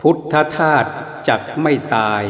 พุทธธาตุจักไม่ตาย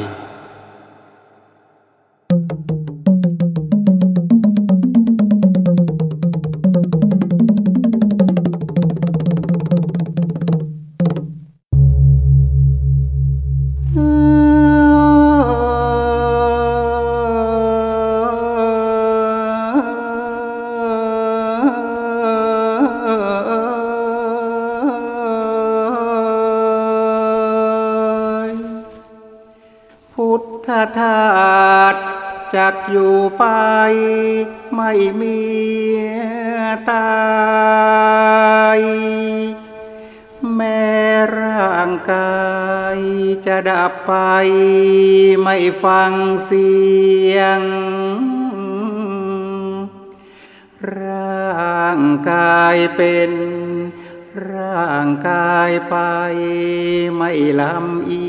ลำเอี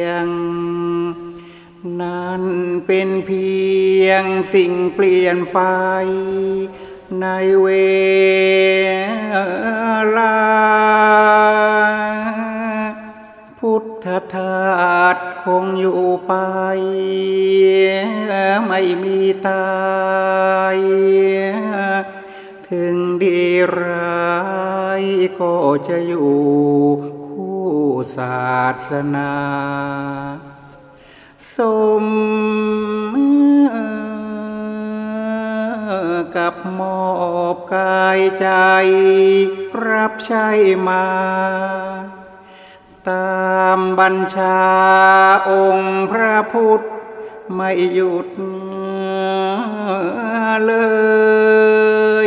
ยง นั่นเป็นเพียงสิ่งเปลี่ยนไป ในเวลา พุทธทาสคงอยู่ไป ไม่มีตายถึงดีร้ายก็จะอยู่ ศาสนาสมกับมอบกายใจ รับใช้มา ตามบัญชาองค์พระพุทธ ไม่หยุดเล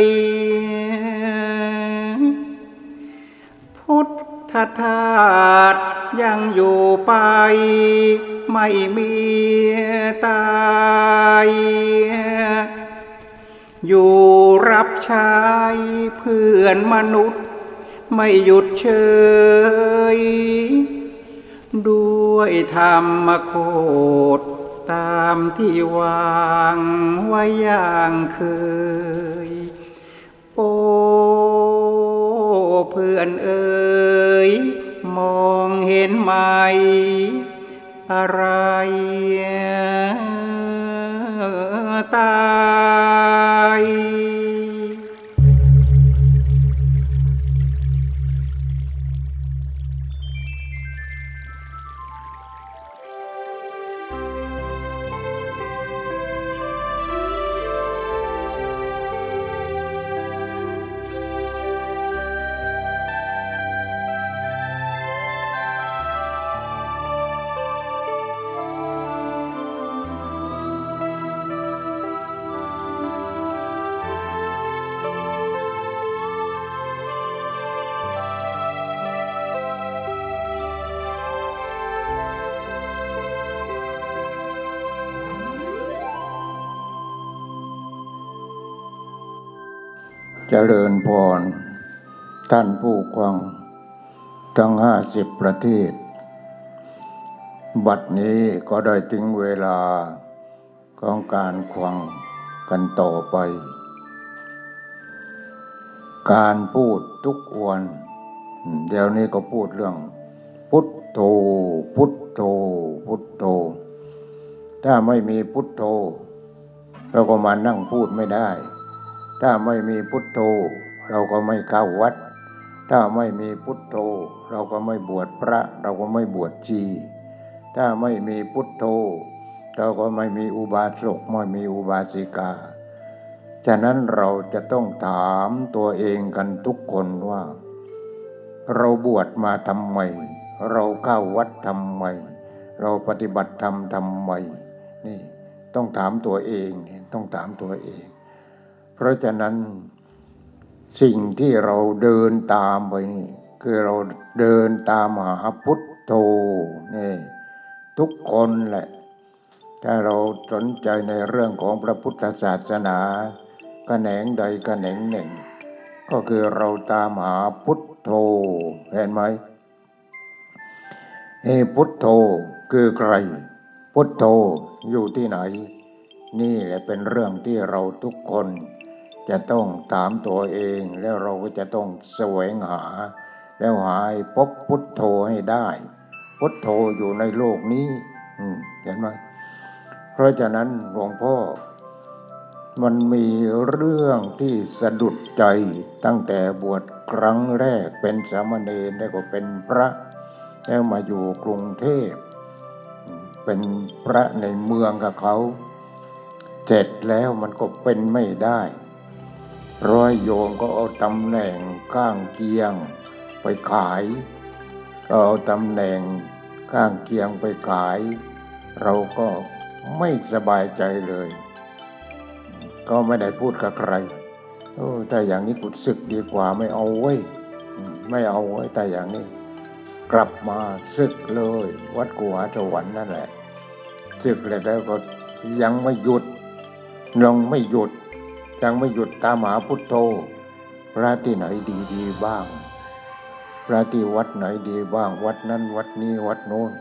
ย ทธทาสยังอยู่ไป ไม่มีตาย อยู่รับใช้เพื่อนมนุษย์ ไม่หยุดเฉยด้วยธรรมโคดตามที่วางไว้อย่างเคยโอ เพื่อนเอ๋ยมองเห็นไหม อะไรตาย เจริญพร ท่านผู้ควัง ทั้งห้าสิบประเทศ บัดนี้ก็ได้ถึงเวลาของการควังกันต่อไป การพูดทุกวัน เดี๋ยวนี้ก็พูดเรื่อง พุทโธพุทโธพุทโธ ถ้าไม่มีพุทโธเราก็มานั่งพูดไม่ได้ ถ้าไม่มีพุทโธ เราก็ไม่เข้าวัด ถ้าไม่มีพุทโธ เราก็ไม่บวชพระ เราก็ไม่บวชชีถ้าไม่มีพุทโธ เราก็ไม่มีอุบาสกไม่มีอุบาสิกา ฉะนั้นเราจะต้องถามตัวเองกันทุกคนว่า เราบวชมาทำไม เราเข้าวัดทำไม เราปฏิบัติธรรมทำไม นี่ต้องถามตัวเอง ต้องถามตัวเอง เพราะฉะนั้นสิ่งที่เราเดินตามไปนี่ คือเราเดินตามหาพุทโธนี่ทุกคนแหละ ถ้าเราสนใจในเรื่องของพระพุทธศาสนาแขนงใดแขนงหนึ่ง ก็คือเราตามหาพุทโธเห็นไหมเฮพุทโธคือใคร พุทโธอยู่ที่ไหน นี่แหละเป็นเรื่องที่เราทุกคน จะต้องถามตัวเองแล้วเราก็จะต้องแสวงหา แล้วหาให้พบพุทโธให้ได้ พุทโธอยู่ในโลกนี้ อืมเห็นไหมเพราะฉะนั้นหลวงพ่อ มันมีเรื่องที่สะดุดใจตั้งแต่บวชครั้งแรกเป็นสามเณรแล้วก็เป็นพระ แล้วมาอยู่กรุงเทพ เป็นพระในเมืองกับเขา เสร็จแล้วมันก็เป็นไม่ได้ ร้อยโยมก็เอาตำแหน่งข้างเคียงไปขายเราเอาตำแหน่งข้างเคียงไปขาย เราก็ไม่สบายใจเลย ก็ไม่ได้พูดกับใครโอ้แต่อย่างนี้กุศึกดีกว่าไม่เอาไว้ไม่เอาไว้แต่อย่างนี้ กลับมาศึกเลย วัดกูหาสวรรค์นั่นแหละศึกเลยแล้วก็ยังไม่หยุดยังไม่หยุด ยังไม่หยุดตามหาพุทโธ พระที่ไหนดีดีบ้าง พระที่วัดไหนดีบ้าง วัดนั้นวัดนี้วัดโน้น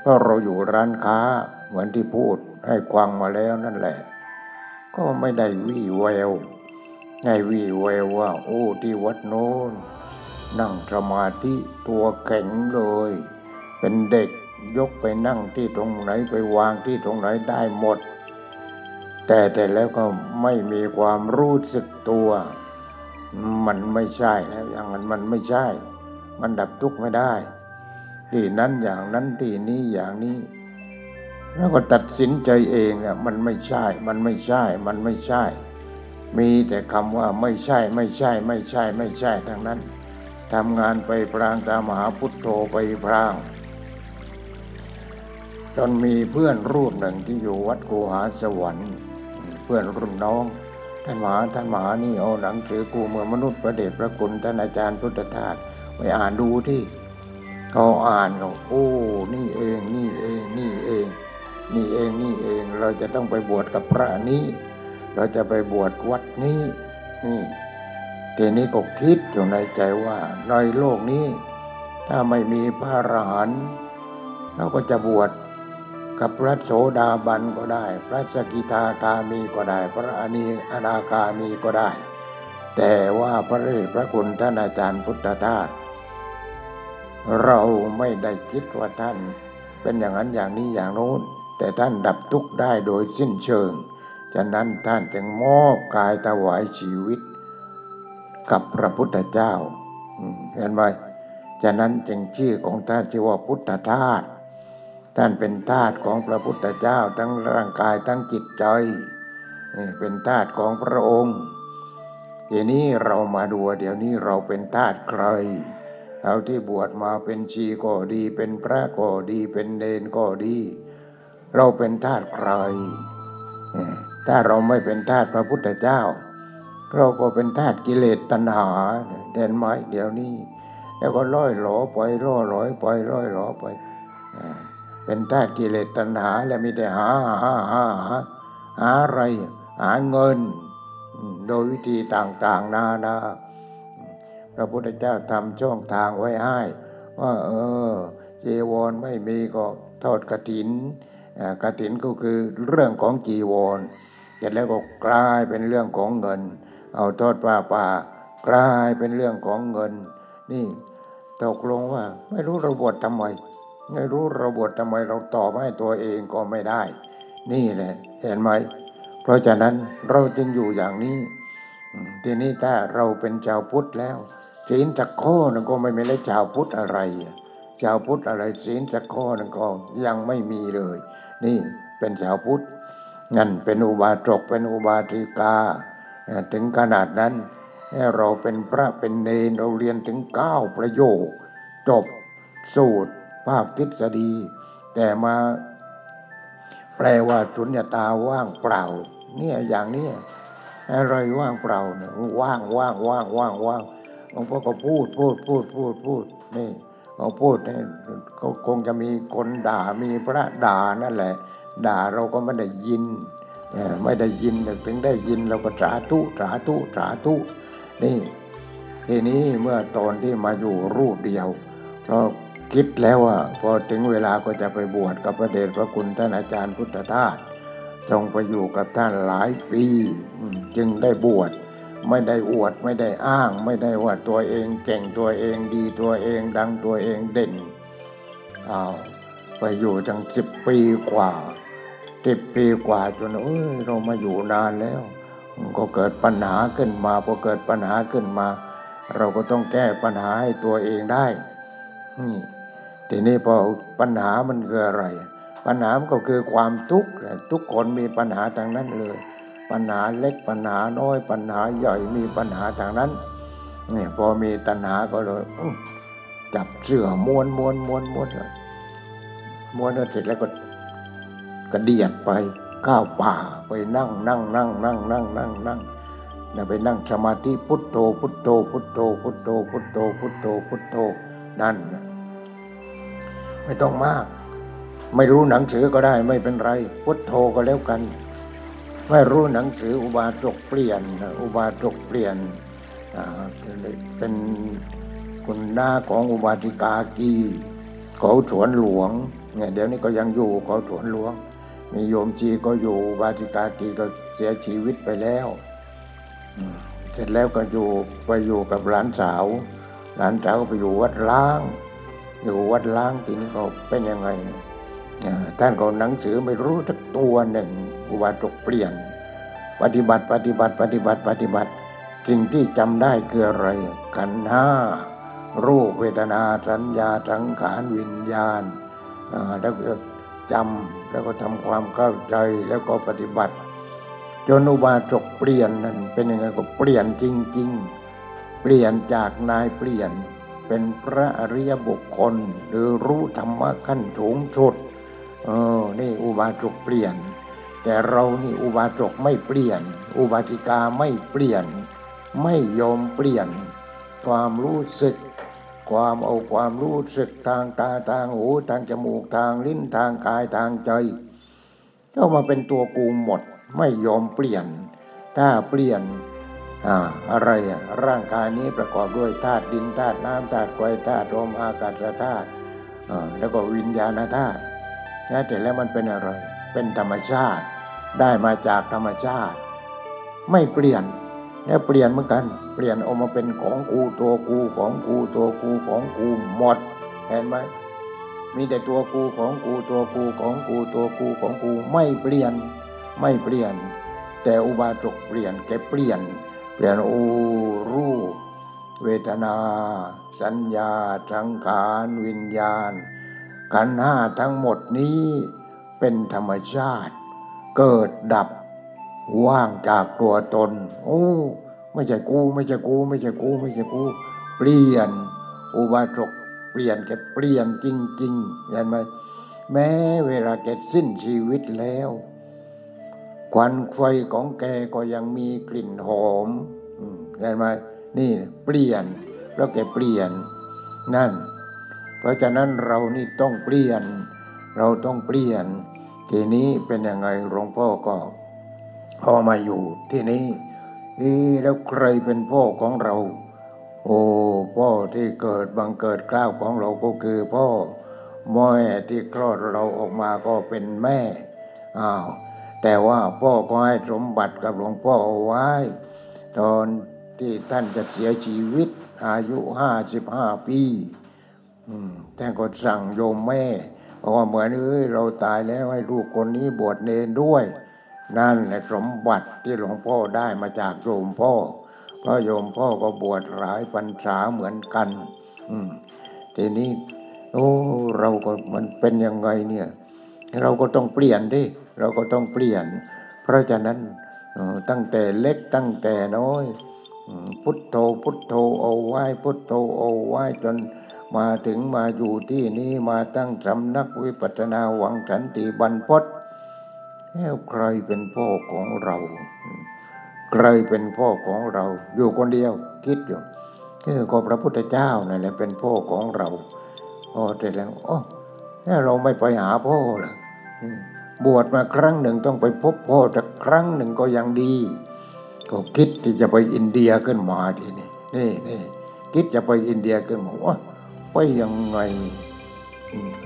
เพราะเราอยู่ร้านค้าเหมือนที่พูดให้ควังมาแล้วนั่นแหละ ก็ไม่ได้วี่แววไงวี่แววว่า โอ้ที่วัดโน้นนั่งสมาธิตัวแข็งเลย เป็นเด็กยกไปนั่งที่ตรงไหนไปวางที่ตรงไหนได้หมด แต่แต่แล้วก็ไม่มีความรู้สึกตัว มันไม่ใช่แล้วอย่างนั้นมันไม่ใช่ มันดับทุกข์ไม่ได้ ที่นั้นอย่างนั้นที่นี้อย่างนี้ แล้วก็ตัดสินใจเองเนี่ยมันไม่ใช่ มันไม่ใช่ มันไม่ใช่ มีแต่คำว่าไม่ใช่ไม่ใช่ ไม่ใช่ ไม่ใช่ทั้งนั้นทำงานไปพรางตามหาพุทโธไปพราง จนมีเพื่อนรูปหนึ่งที่อยู่วัดกูหาสวรรค์ เพื่อนรุ่นน้องท่านมหาท่านมหานี่เอาหนังสือกูเมืองมนุษย์ประเดชพระคุณท่านอาจารย์พุทธทาสไปอ่านดูที่เขาอ่านเขาโอ้ นี่เอง นี่เอง นี่เอง นี่เอง นี่เอง เราจะต้องไปบวชกับพระนี้ เราจะไปบวชวัดนี้ นี่ทีนี้ก็คิดอยู่ในใจว่าในโลกนี้ ถ้าไม่มีพระอรหันต์เราก็จะบวช กับพระโสดาบันก็ได้ พระสกิทาคามีก็ได้ พระอนีอนาคามีก็ได้ แต่ว่าพระเดชพระคุณท่านอาจารย์พุทธทาสเราไม่ได้คิดว่าท่าน เป็นอย่างนั้นอย่างนี้อย่างโน้น แต่ท่านดับทุกข์ได้โดยสิ้นเชิง ฉะนั้นท่านจึงมอบกายถวายชีวิต กับพระพุทธเจ้าเห็นไหมฉะนั้นจึงชื่อของท่านชื่อว่าพุทธทาส ท่านเป็นทาสของพระพุทธเจ้าทั้งร่างกายทั้งจิตใจนี่เป็นทาสของพระองค์ทีนี้เรามาดูเดี๋ยวนี้เราเป็นทาสใครเอาที่บวชมาเป็นชีก็ดี เป็นพระก็ดีเป็นเนนก็ดี เราเป็นทาสใคร ถ้าเราไม่เป็นทาสพระพุทธเจ้า เราก็เป็นทาสกิเลสตัณหาเด่นไหมเดี๋ยวนี้ แล้วก็ล่อยหลอไปล่อหลอยไปล่อยหลอไปอ่า เป็นทาสกิเลสตัณหาแล้วมีแต่หาหาหาหาหาอะไร หาเงิน โดยวิธีต่างๆนานาพระพุทธเจ้าทำช่องทางไว้ให้ ว่าเออเจวรไม่มีก็ทอดกระถินอ่ากระถินก็คือเรื่องของจีวรเสร็จแล้วก็กลายเป็นเรื่องของเงิน เอาทอดป่าป่ากลายเป็นเรื่องของเงิน นี่ตกลงว่า ไม่รู้เราบวชทำไม ไม่รู้เราบวชทำไมเราตอบให้ตัวเองก็ไม่ได้ นี่แหละ เห็นไหม เพราะฉะนั้นเราจึงอยู่อย่างนี้ ทีนี้ถ้าเราเป็นชาวพุทธแล้วศีลสักข้อนึงก็ไม่มีแล้วชาวพุทธอะไรชาวพุทธอะไรศีลสักข้อนึงก็ยังไม่มีเลย นี่เป็นชาวพุทธงั้นเป็นอุบาสกเป็นอุบาสิกา ถึงขนาดนั้นเราเป็นพระเป็นเนรเราเรียนถึงเก้าประโยค จบสูตร ภาคทฤษฎี แต่มาแปลว่าสุญญตาว่างเปล่า เนี่ยอย่างนี้อะไรว่างเปล่าเนี่ยว่างว่างว่างว่างว่างหลวงพ่อก็พูดพูดพูดพูดพูดนี่เขาพูดเนี่ยเขาคงจะมีคนด่ามีพระด่านั่นแหละ ด่าเราก็ไม่ได้ยินไม่ได้ยินถึงได้ยินเราก็สาธุสาธุสาธุนี่ทีนี้เมื่อตอนที่มาอยู่รูปเดียวเรา คิดแล้วว่าพอถึงเวลาก็จะไปบวชกับพระเดชพระคุณท่านอาจารย์พุทธทาสจงไปอยู่กับท่านหลายปีจึงได้บวชไม่ได้อวดไม่ได้อ้าง ไม่ได้ว่าตัวเองเก่งตัวเองดีตัวเองดังตัวเองเด่นอ้าวไปอยู่จังสิบปีกว่าสิบปีกว่าจนเอ้ยเรามาอยู่นานแล้ว ก็เกิดปัญหาขึ้นมาพอเกิดปัญหาขึ้นมา เราก็ต้องแก้ปัญหาให้ตัวเองได้ นี่ทีนี้พอปัญหามันคืออะไร ปัญหามันก็คือความทุกข์ทุกคนมีปัญหาทางนั้นเลย ปัญหาเล็กปัญหาน้อยปัญหาใหญ่มีปัญหาทางนั้นนี่พอมีตัณหาก็เลยจับเสือม้วนม้วนม้วนม้วนเลยม้วนแล้วเสร็จแล้วก็กระเดียดไปก้าวป่าไปนั่งนั่งนั่งนั่งนั่งนั่งนั่งนะไปนั่งสมาธิพุทโธพุทโธพุทโธพุทโธพุทโธพุทโธพุทโธ นั่นนะไม่ต้องมาก ไม่รู้หนังสือก็ได้ไม่เป็นไร พุทโธก็แล้วกัน ไม่รู้หนังสืออุบาสกเปลี่ยน อุบาสกเปลี่ยนเป็นคุณหน้าของอุบาสิกากีเขาสวนหลวงเนี่ยเดี๋ยวนี้ก็ยังอยู่เขาสวนหลวง มีโยมจีก็อยู่อุบาสิกากีก็เสียชีวิตไปแล้วเสร็จแล้วก็อยู่ไปอยู่กับหลานสาว หลานสาวก็ไปอยู่วัดล้าง อยู่วัดล้างทีนี้ก็เป็นยังไงท่านก็หนังสือไม่รู้สักตัวหนึ่งอุบาสกเปลี่ยน ปฏิบัติปฏิบัติปฏิบัติปฏิบัติ สิ่งที่จำได้คืออะไร ขันห้ารูปเวทนาสัญญาสังขารวิญญาณแล้วก็จำแล้วก็ทำความเข้าใจแล้วก็ปฏิบัติ จนอุบาสกเปลี่ยนนั่นเป็นยังไงก็เปลี่ยนจริง ๆ เปลี่ยนจากนายเปลี่ยน เป็นพระอริยบุคคล หรือรู้ธรรมะขั้นสูงสุดเออนี่อุบาสกเปลี่ยน แต่เรานี่อุบาสกไม่เปลี่ยน อุบาสิกาไม่เปลี่ยน ไม่ยอมเปลี่ยน ความรู้สึก ความเอาความรู้สึกทางตาทางหูทางจมูกทางลิ้นทางกายทางใจเข้ามาเป็นตัวกูหมด ไม่ยอมเปลี่ยน ถ้าเปลี่ยน อะไรอะร่างกายนี้ประกอบด้วยธาตุดินธาตุน้ำธาตุไฟธาตุลมอากาศธาตุแล้วก็วิญญาณธาตุแล้วแต่แล้วมันเป็นอะไร เป็นธรรมชาติ ได้มาจากธรรมชาติ ไม่เปลี่ยนแล้วเปลี่ยนเหมือนกัน เปลี่ยนออกมาเป็นของกูตัวกูของกูตัวกูของกูหมดเห็นไหมมีแต่ตัวกูของกูตัวกูของกูตัวกูของกูไม่เปลี่ยนไม่เปลี่ยน แต่อุบาสกเปลี่ยนแกเปลี่ยน เปลี่ยนโอรูป เวทนา สัญญาสังขารวิญญาณ ขันห้าทั้งหมดนี้เป็นธรรมชาติ เกิดดับว่างจากตัวตน โอ้ไม่ใช่กู ไม่ใช่กู ไม่ใช่กู ไม่ใช่กู เปลี่ยน อุบาสกเปลี่ยนแกเปลี่ยนจริงๆเห็นไหมแม้เวลาแกสิ้นชีวิตแล้ว ควันไฟของแกก็ยังมีกลิ่นหอมเห็นไหมนี่เปลี่ยนแล้วแกเปลี่ยนนั่น เพราะฉะนั้นเรานี่ต้องเปลี่ยน เราต้องเปลี่ยน ทีนี้เป็นยังไงหลวงพ่อก็พอมาอยู่ที่นี้นี่แล้วใครเป็นพ่อของเรา โอ้พ่อที่เกิดบังเกิดกล้าวของเราก็คือพ่อแม่ที่คลอดเราออกมาก็เป็นแม่อ้าว แต่ว่าพ่อก็ให้สมบัติกับหลวงพ่อเอาไว้ ตอนที่ท่านจะเสียชีวิต อายุห้าสิบห้าปีท่านก็สั่งโยมแม่บอกว่าเหมือนเอ้ยเราตายแล้วให้ลูกคนนี้บวชเนนด้วย นั่นแหละสมบัติที่หลวงพ่อได้มาจากโยมพ่อเพราะโยมพ่อก็บวชหลายพรรษาเหมือนกัน อืมทีนี้โอ้เราก็มันเป็นยังไงเนี่ย เราก็ต้องเปลี่ยนดิ เราก็ต้องเปลี่ยน เพราะฉะนั้นตั้งแต่เล็กตั้งแต่น้อย พุทโธพุทโธเอาไว้ พุทโธเอาไว้จนมาถึงมาอยู่ที่นี้มาตั้งสำนักวิปัสนาหวังสันติบรรพตแล้วใครเป็นพ่อของเรา ใครเป็นพ่อของเรา อยู่คนเดียวคิดอยู่เออก็พระพุทธเจ้านั่นแหละเป็นพ่อของเราพอเสร็จแล้วโอ้แล้วเราไม่ไปหาพ่อเหรออืม บวชมาครั้งหนึ่งต้องไปพบพ่อสักครั้งหนึ่งก็ยังดี ก็คิดที่จะไปอินเดียขึ้นมาทีนี้นี่นี่คิดจะไปอินเดียขึ้นมาว่าไปยังไง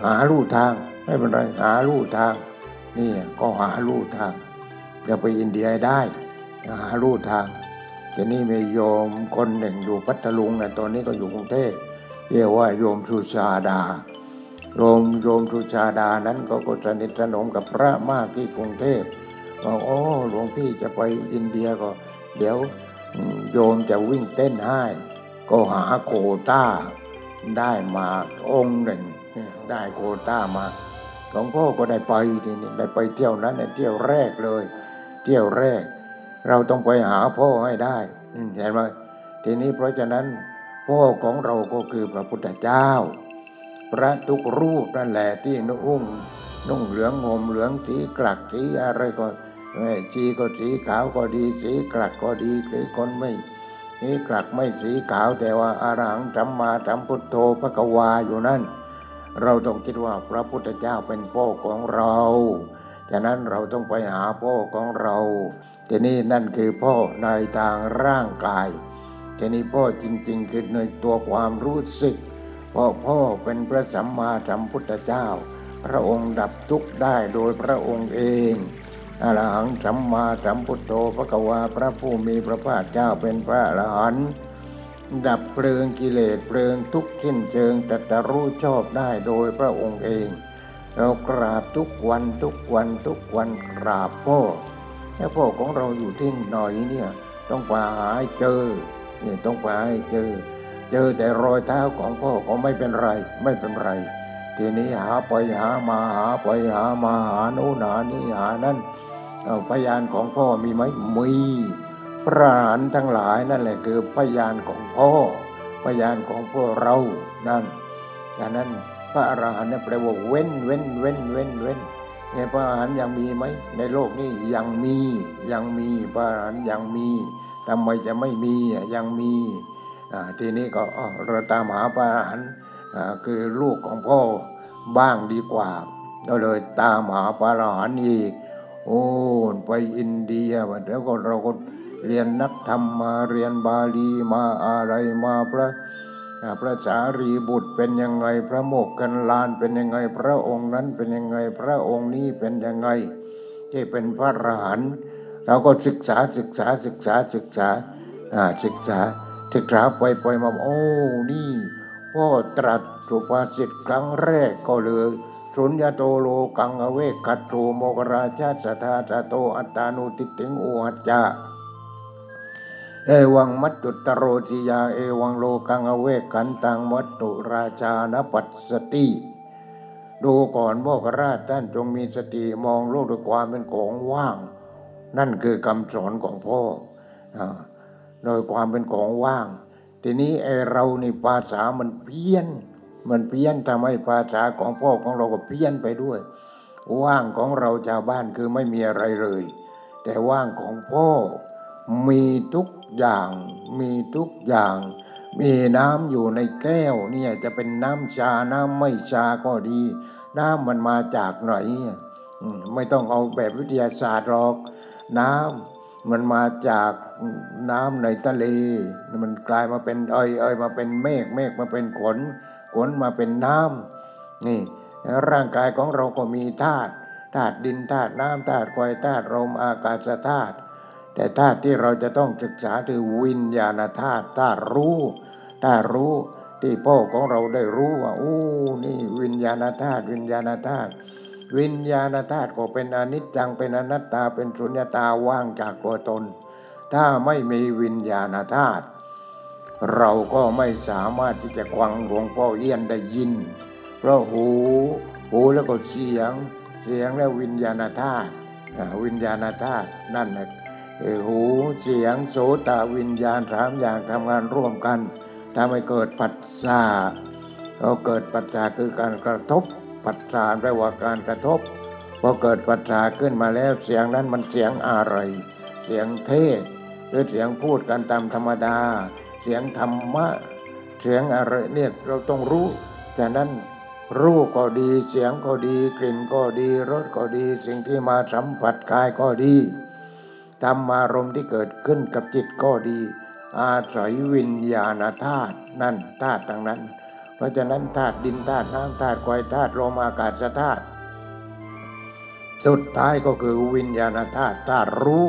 หาลู่ทางไม่เป็นไรหาลู่ทาง นี่ก็หาลู่ทางจะไปอินเดียได้หาลู่ทางทีนี้มีโยมคนหนึ่งอยู่พัทลุงนะตอนนี้ก็อยู่กรุงเทพเรียกว่าโยมสุชาดา โยมโยมสุชาดานั้นก็ก็สนิทสนมกับพระมากที่กรุงเทพบอกโอ้หลวงพี่จะไปอินเดียก็ เดี๋ยวโยมจะวิ่งเต้นให้ ก็หาโคต้าได้มาองค์หนึ่ง ได้โคต้ามาหลวงพ่อก็ได้ไปทีนี้ได้ไปเที่ยวนั้นเที่ยวแรกเลย เที่ยวแรก เราต้องไปหาพ่อให้ได้เห็นไหมทีนี้เพราะฉะนั้นพ่อของเราก็คือพระพุทธเจ้า พระทุกรูปนั่นแหละที่นุ่งนุ่งเหลืองห่มเหลืองสีกลักสีอะไรก็ชีก็สีขาวก็ดี สีกลักก็ดีหรือคนไม่สีกลักไม่สีขาวแต่ว่าอารังจัมมาจัมพุทโธพระกวาอยู่นั่น เราต้องคิดว่าพระพุทธเจ้าเป็นพ่อของเราฉะนั้นเราต้องไปหาพ่อของเราทีนี้นั่นคือพ่อในทางร่างกายทีนี้พ่อจริง ๆ คือในตัวความรู้สึก เพราะพ่อเป็นพระสัมมาสัมพุทธเจ้า พระองค์ดับทุกข์ได้โดยพระองค์เองอรหังสัมมาสัมพุทโธพระกวาพระผู้มีพระภาคเจ้าเป็นพระอรหันต์ดับเพลิงกิเลสเพลิงทุกสิ้นเชิงตรัสรู้ชอบได้โดยพระองค์เอง เรากราบทุกวันทุกวันทุกวันกราบพ่อแล้วพ่อของเราอยู่ที่หน่อยเนี่ยต้องไปหาเจอเนี่ยต้องไปให้เจอ เจอแต่รอยเท้าของพ่อก็ไม่เป็นไร ไม่เป็นไร ทีนี้หาไปหามาหาไปหามาหาโน่นหานี่หานั่นพยานของพ่อมีไหมมีพระหานทั้งหลายนั่นแหละคือพยานของพ่อ พยานของพวกเรานั่นดังนั้นพระอรหันต์นี่แปลว่าเว้นเว้นเว้นเว้นเว้นในพระอรหันต์ยังมีไหมในโลกนี้ยังมียังมีพระอรหันต์ยังมีทำไมจะไม่มียังมี ทีนี้ก็เราตามหาพระอรหันต์คือลูกของพ่อบ้างดีกว่าเราเลยตามหาพระอรหันต์อีกโอ้ไปอินเดียแล้วก็เราก็เรียนนักธรรมมาเรียนบาลีมาอะไรมาพระพระสารีบุตรเป็นยังไงพระโมกขันลานเป็นยังไงพระองค์นั้นเป็นยังไงพระองค์นี้เป็นยังไง ที่เป็นพระอรหันต์เราก็ศึกษาศึกษาศึกษาศึกษาศึกษา ศึกษาไปไปมาโอ้นี่พ่อตรัสสุภาษิตครั้งแรกก็เลยสุญญโตโลกังอเวกัตโตโมกราชาสัทาสโตอัตานุติติงอุหัจจาเอวังมัจจุตโรจิยา เอวังโลกังอเวกันตังมัตตุราชานปัสสติดูก่อนโมกราชท่านจงมีสติมองโลกด้วยความเป็นของว่าง นั่นคือคำสอนของพ่อ โดยความเป็นของว่าง ทีนี้ไอเรานี่ภาษามันเพี้ยน มันเพี้ยนทำให้ภาษาของพ่อของเราก็เพี้ยนไปด้วย ว่างของเราชาวบ้านคือไม่มีอะไรเลย แต่ว่างของพ่อมีทุกอย่าง มีทุกอย่าง มีน้ำอยู่ในแก้วเนี่ยจะเป็นน้ำชา น้ำไม่ชาก็ดี น้ำมันมาจากไหนไม่ต้องเอาแบบวิทยาศาสตร์หรอก น้ำ มันมาจากน้ำในทะเล มันกลายมาเป็นเอยเอยมาเป็นเมฆเมฆมาเป็นขนขนมาเป็นน้ำนี่ร่างกายของเราก็มีธาตุธาตุดินธาตุน้ำธาตุไฟธาตุลมอากาศธาตุแต่ธาตุที่เราจะต้องศึกษาคือวิญญาณธาตุธาตุรู้ธาตุรู้ที่พ่อของเราได้รู้ว่าโอ้นี่วิญญาณธาตุวิญญาณธาตุ วิญญาณธาตุก็เป็นอนิจจังเป็นอนัตตาเป็นสุญญตาว่างจากตัวตน ถ้าไม่มีวิญญาณธาตุเราก็ไม่สามารถที่จะควังหลวงพ่อเอี้ยนได้ยิน เพราะหูหูแล้วก็เสียง เสียงแล้ววิญญาณธาตุวิญญาณธาตุนั่นแหละหูเสียงโสตวิญญาณสามอย่างทำงานร่วมกันทำให้เกิดปัจจาเราเกิดปัจจาคือการกระทบ ปัจจาแปลว่าการกระทบพอเกิดปัจจาขึ้นมาแล้วเสียงนั้นมันเสียงอะไร เสียงเทศหรือเสียงพูดกันตามธรรมดา เสียงธรรมะ เสียงอะไรเนี่ยเราต้องรู้ฉะนั้นรู้ก็ดีเสียงก็ดีกลิ่นก็ดีรสก็ดี สิ่งที่มาสัมผัสกายก็ดีธรรมารมณ์ที่เกิดขึ้นกับจิตก็ดี อาศัยวิญญาณธาตุนั่นธาตุทั้งนั้น เพราะฉะนั้นธาตุดินธาตุน้ำธาตุไฟธาตุลมอากาศธาตุสุดท้ายก็คือวิญญาณธาตุธาตุรู้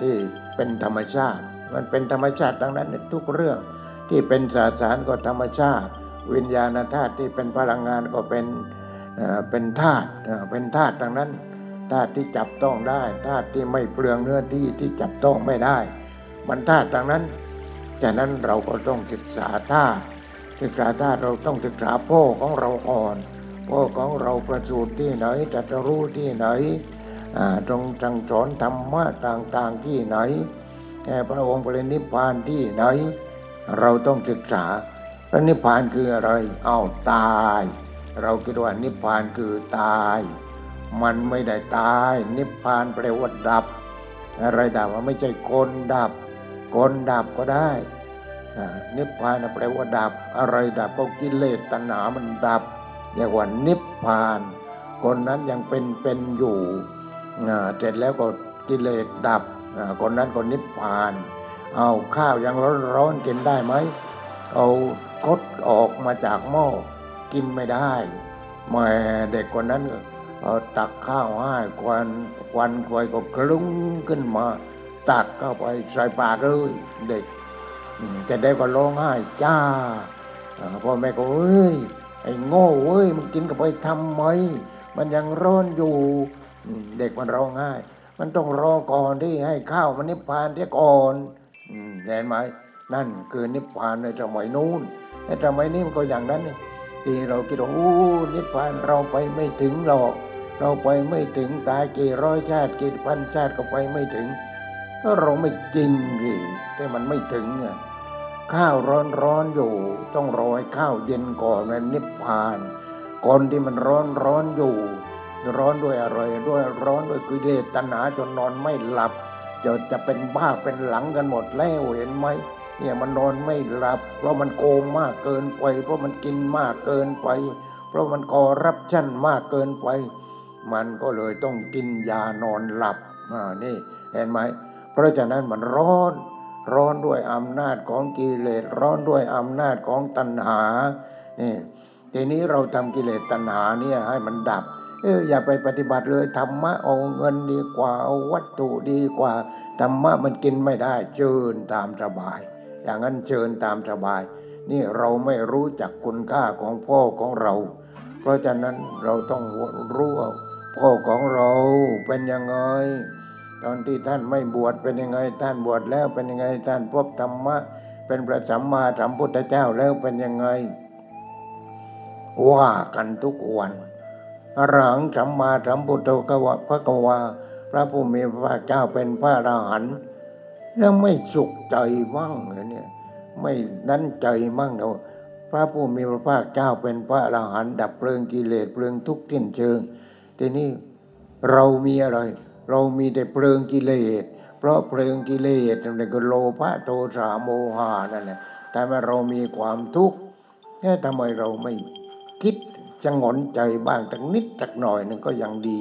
ที่เป็นธรรมชาติ มันเป็นธรรมชาติทั้งนั้นทุกเรื่องที่เป็นสาสารก็ธรรมชาติ วิญญาณธาตุที่เป็นพลังงานก็เป็นเป็นธาตุเอ่อเป็นธาตุดังนั้นธาตุที่จับต้องได้ธาตุที่ไม่เปลืองเนื้อที่ที่จับต้องไม่ได้ มันธาตุดังนั้นฉะนั้นเราก็ต้องศึกษาธาตุ ศึกษาธาตุเราต้องศึกษาพ่อของเราก่อนพ่อของเราประสูติที่ไหนตรัจะรู้ที่ไหนตรงจังสอนธรรมะต่างๆที่ไหนแก่พระองค์ปรินิพพานที่ไหน เราต้องศึกษาพระนิพพานคืออะไรเอาตาย เราคิดว่านิพพานคือตาย มันไม่ได้ตาย นิพพานแปลว่าดับ อะไรดับว่าไม่ใช่คนดับ คนดับก็ได้ นิพพานแปลว่าดับ อะไรดับก็กิเลสตัณหามันดับเรียกว่านิพพาน คนนั้นยังเป็นเป็นอยู่เสร็จแล้วก็กิเลสดับคนนั้นก็นิพพาน เอาข้าวยังร้อนๆกินได้ไหมเอาคดออกมาจากหม้อกินไม่ได้แม่เด็กคนนั้นเอาตักข้าวให้ควันควันควยก็คลุ้งขึ้นมา ตักเข้าไปใส่ปากเลยเด็ก อืมแต่เด็กก็ร้องไห้จ้าพ่อแม่ก็เอ้ยไอ้โง่เว้ยมึงกินกับไปทำไมมันยังร้อนอยู่ เด็กมันร้องไห้มันต้องรอก่อนที่ให้ข้าวมันนิพพานเสียก่อนเห็นไหมนั่นคือนิพพานในสมัยนู้นในสมัยนี้มันก็อย่างนั้นนี่ที่เราคิดว่าโอ้นิพพานเราไปไม่ถึงหรอก เราไปไม่ถึงตายกี่ร้อยชาติกี่พันชาติก็ไปไม่ถึงก็เราไม่จริงสิแต่มันไม่ถึงเนี่ย ข้าวร้อนร้อนอยู่ ต้องรอให้ข้าวเย็นก่อนมันนิพพานก่อนที่มันร้อนร้อนอยู่ ร้อนด้วยอะไรด้วยร้อนด้วยกิเลสตัณหาจนนอนไม่หลับจะจะเป็นบ้าเป็นหลังกันหมดแล้วเห็นไหมเนี่ยมันนอนไม่หลับ เพราะมันโกงมากเกินไป เพราะมันกินมากเกินไป เพราะมันกอรับชั่นมากเกินไป มันก็เลยต้องกินยานอนหลับอ่านี่เห็นไหมเพราะฉะนั้นมันร้อน ร้อนด้วยอำนาจของกิเลสร้อนด้วยอำนาจของตัณหานี่ทีนี้เราทำกิเลสตัณหาเนี่ยให้มันดับ เอออย่าไปปฏิบัติเลยธรรมะเอาเงินดีกว่าเอาวัตถุดีกว่าธรรมะมันกินไม่ได้เชิญตามสบาย อย่างนั้นเชิญตามสบาย นี่เราไม่รู้จักคุณค่าของพ่อของเรา เพราะฉะนั้นเราต้องรู้ว่าพ่อของเราเป็นยังไง ตอนที่ท่านไม่บวชเป็นยังไง ท่านบวชแล้วเป็นยังไง ท่านพบธรรมะ เป็นพระสัมมาสัมพุทธเจ้าแล้วเป็นยังไง ว่ากันทุกวันอรหังสัมมาสัมพุทโธกวะพระกวาพระผู้มีพระเจ้าเป็นพระอรหันต์แล้วไม่สุขใจมั่งเหรอเนี่ย ไม่นั้นใจมั่งเนาะพระผู้มีพระภาคเจ้าเป็นพระอรหันต์ดับเพลิงกิเลสเพลิงทุกข์ทิ้นเชิงทีนี้เรามีอะไร เรามีแต่เพลิงกิเลส เพราะเพลิงกิเลสนั่นแหละคือโลภะโทสะโมหะนั่นแหละแต่ว่าเรามีความทุกข์เอ๊ะทำไมเราไม่คิดจะงอนใจบ้างสักนิดสักหน่อยนึงก็ยังดี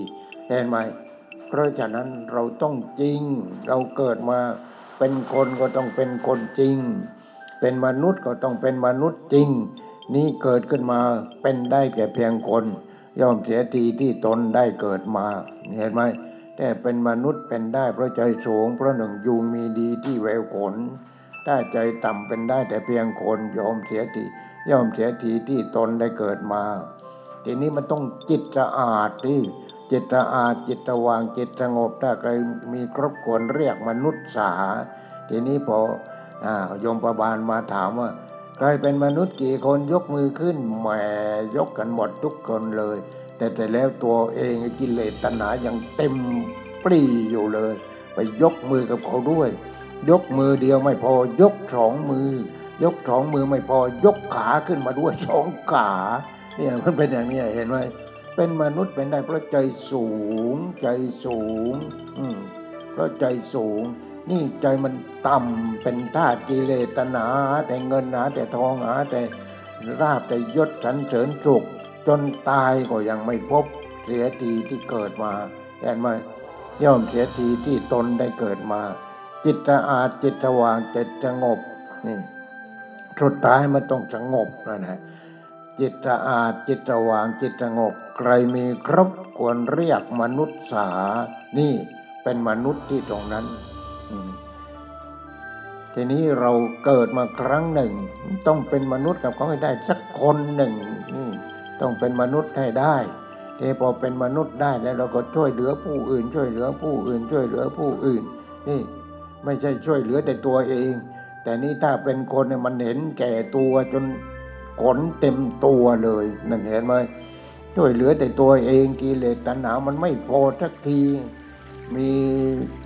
เห็นไหมเพราะฉะนั้นเราต้องจริง เราเกิดมาเป็นคนก็ต้องเป็นคนจริง เป็นมนุษย์ก็ต้องเป็นมนุษย์จริง นี่เกิดขึ้นมาเป็นได้แก่เพียงคน ย่อมเสียทีที่ตนได้เกิดมา เห็นไหม แต่เป็นมนุษย์เป็นได้เพราะใจสูงเพราะหนึ่งยุงมีดีที่แววขน ถ้าใจต่ำเป็นได้แต่เพียงคนยอมเสียทีย่อมเสียทีที่ตนได้เกิดมา ทีนี้มันต้องจิตสะอาดที่จิตสะอาดจิตสว่างจิตสงบถ้าใครมีครบควรเรียกมนุษย์สาทีนี้พออ่าโยมประบาลมาถามว่าใครเป็นมนุษย์กี่คนยกมือขึ้นแหมยกกันหมดทุกคนเลย แต่แต่แล้วตัวเองกิเลสตัณหายังเต็มปรีอยู่เลย ไปยกมือกับเขาด้วย ยกมือเดียวไม่พอยกสองมือ ยกสองมือไม่พอยกขาขึ้นมาด้วยสองขาเนี่ยมันเป็นอย่างนี้เห็นไหมเป็นมนุษย์เป็นได้เพราะใจสูง ใจสูง อืมเพราะใจสูง นี่ใจมันต่ำเป็นธาตุกิเลสตัณหาแต่เงินหาแต่ทองหาแต่ราบแต่ยศสรรเสริญสุข จนตายก็ยังไม่พบเสียทีที่เกิดมาเห็นไหมย่อมเสียทีที่ตนได้เกิดมา จิตสะอาดจิตสว่างจิตสงบนี่สุดท้ายมันต้องสงบนะนะจิตสะอาดจิตสว่างจิตสงบใครมีครบควรเรียกมนุษย์สานี่เป็นมนุษย์ที่ตรงนั้นทีนี้เราเกิดมาครั้งหนึ่ง ต้องเป็นมนุษย์กับเขาให้ได้สักคนหนึ่งนี่ ต้องเป็นมนุษย์ให้ได้ทีพอเป็นมนุษย์ได้แล้วเราก็ช่วยเหลือผู้อื่น ช่วยเหลือผู้อื่น ช่วยเหลือผู้อื่น นี่ไม่ใช่ช่วยเหลือแต่ตัวเอง แต่นี่ถ้าเป็นคนเนี่ยมันเห็นแก่ตัวจนขนเต็มตัวเลยนั่นเห็นไหมช่วยเหลือแต่ตัวเองกิเลสตัณหามันไม่พอสักที มี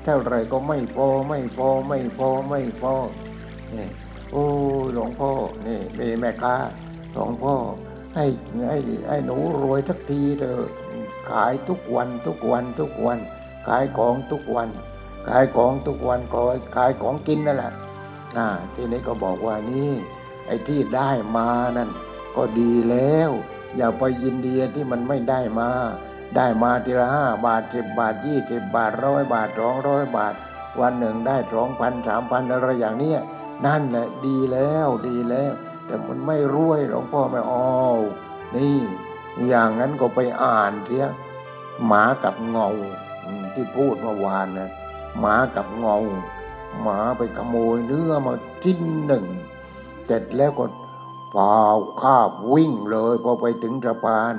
เท่าไรก็ไม่พอไม่พอไม่พอไม่พอนี่โอ้หลวงพ่อนี่มีแม่ค้าหลวงพ่อ ให้ให้ให้หนูรวยสักทีเถอะขายทุกวันทุกวันทุกวัน ขายของทุกวัน ขายของทุกวันก็ขายของกินนั่นแหละอ่าทีนี้ก็บอกว่านี่ ไอ้ที่ได้มานั่นก็ดีแล้ว อย่าไปยินดีที่มันไม่ได้มา ได้มาทีละห้าบาทสิบบาทยี่สิบบาทร้อยบาทสองร้อยบาท วันหนึ่งได้สองพันสามพันอะไรอย่างเนี้ยนั่นแหละดีแล้วดีแล้ว แต่มันไม่รวยหลวงพ่อไม่เอานี่อย่างนั้นก็ไปอ่านเสียหมากับเงาที่พูดเมื่อวานนะหมากับเงาหมาไปขโมยเนื้อมาชิ้นหนึ่งเสร็จแล้วก็เปล่าคาบวิ่งเลยพอไปถึงสะพาน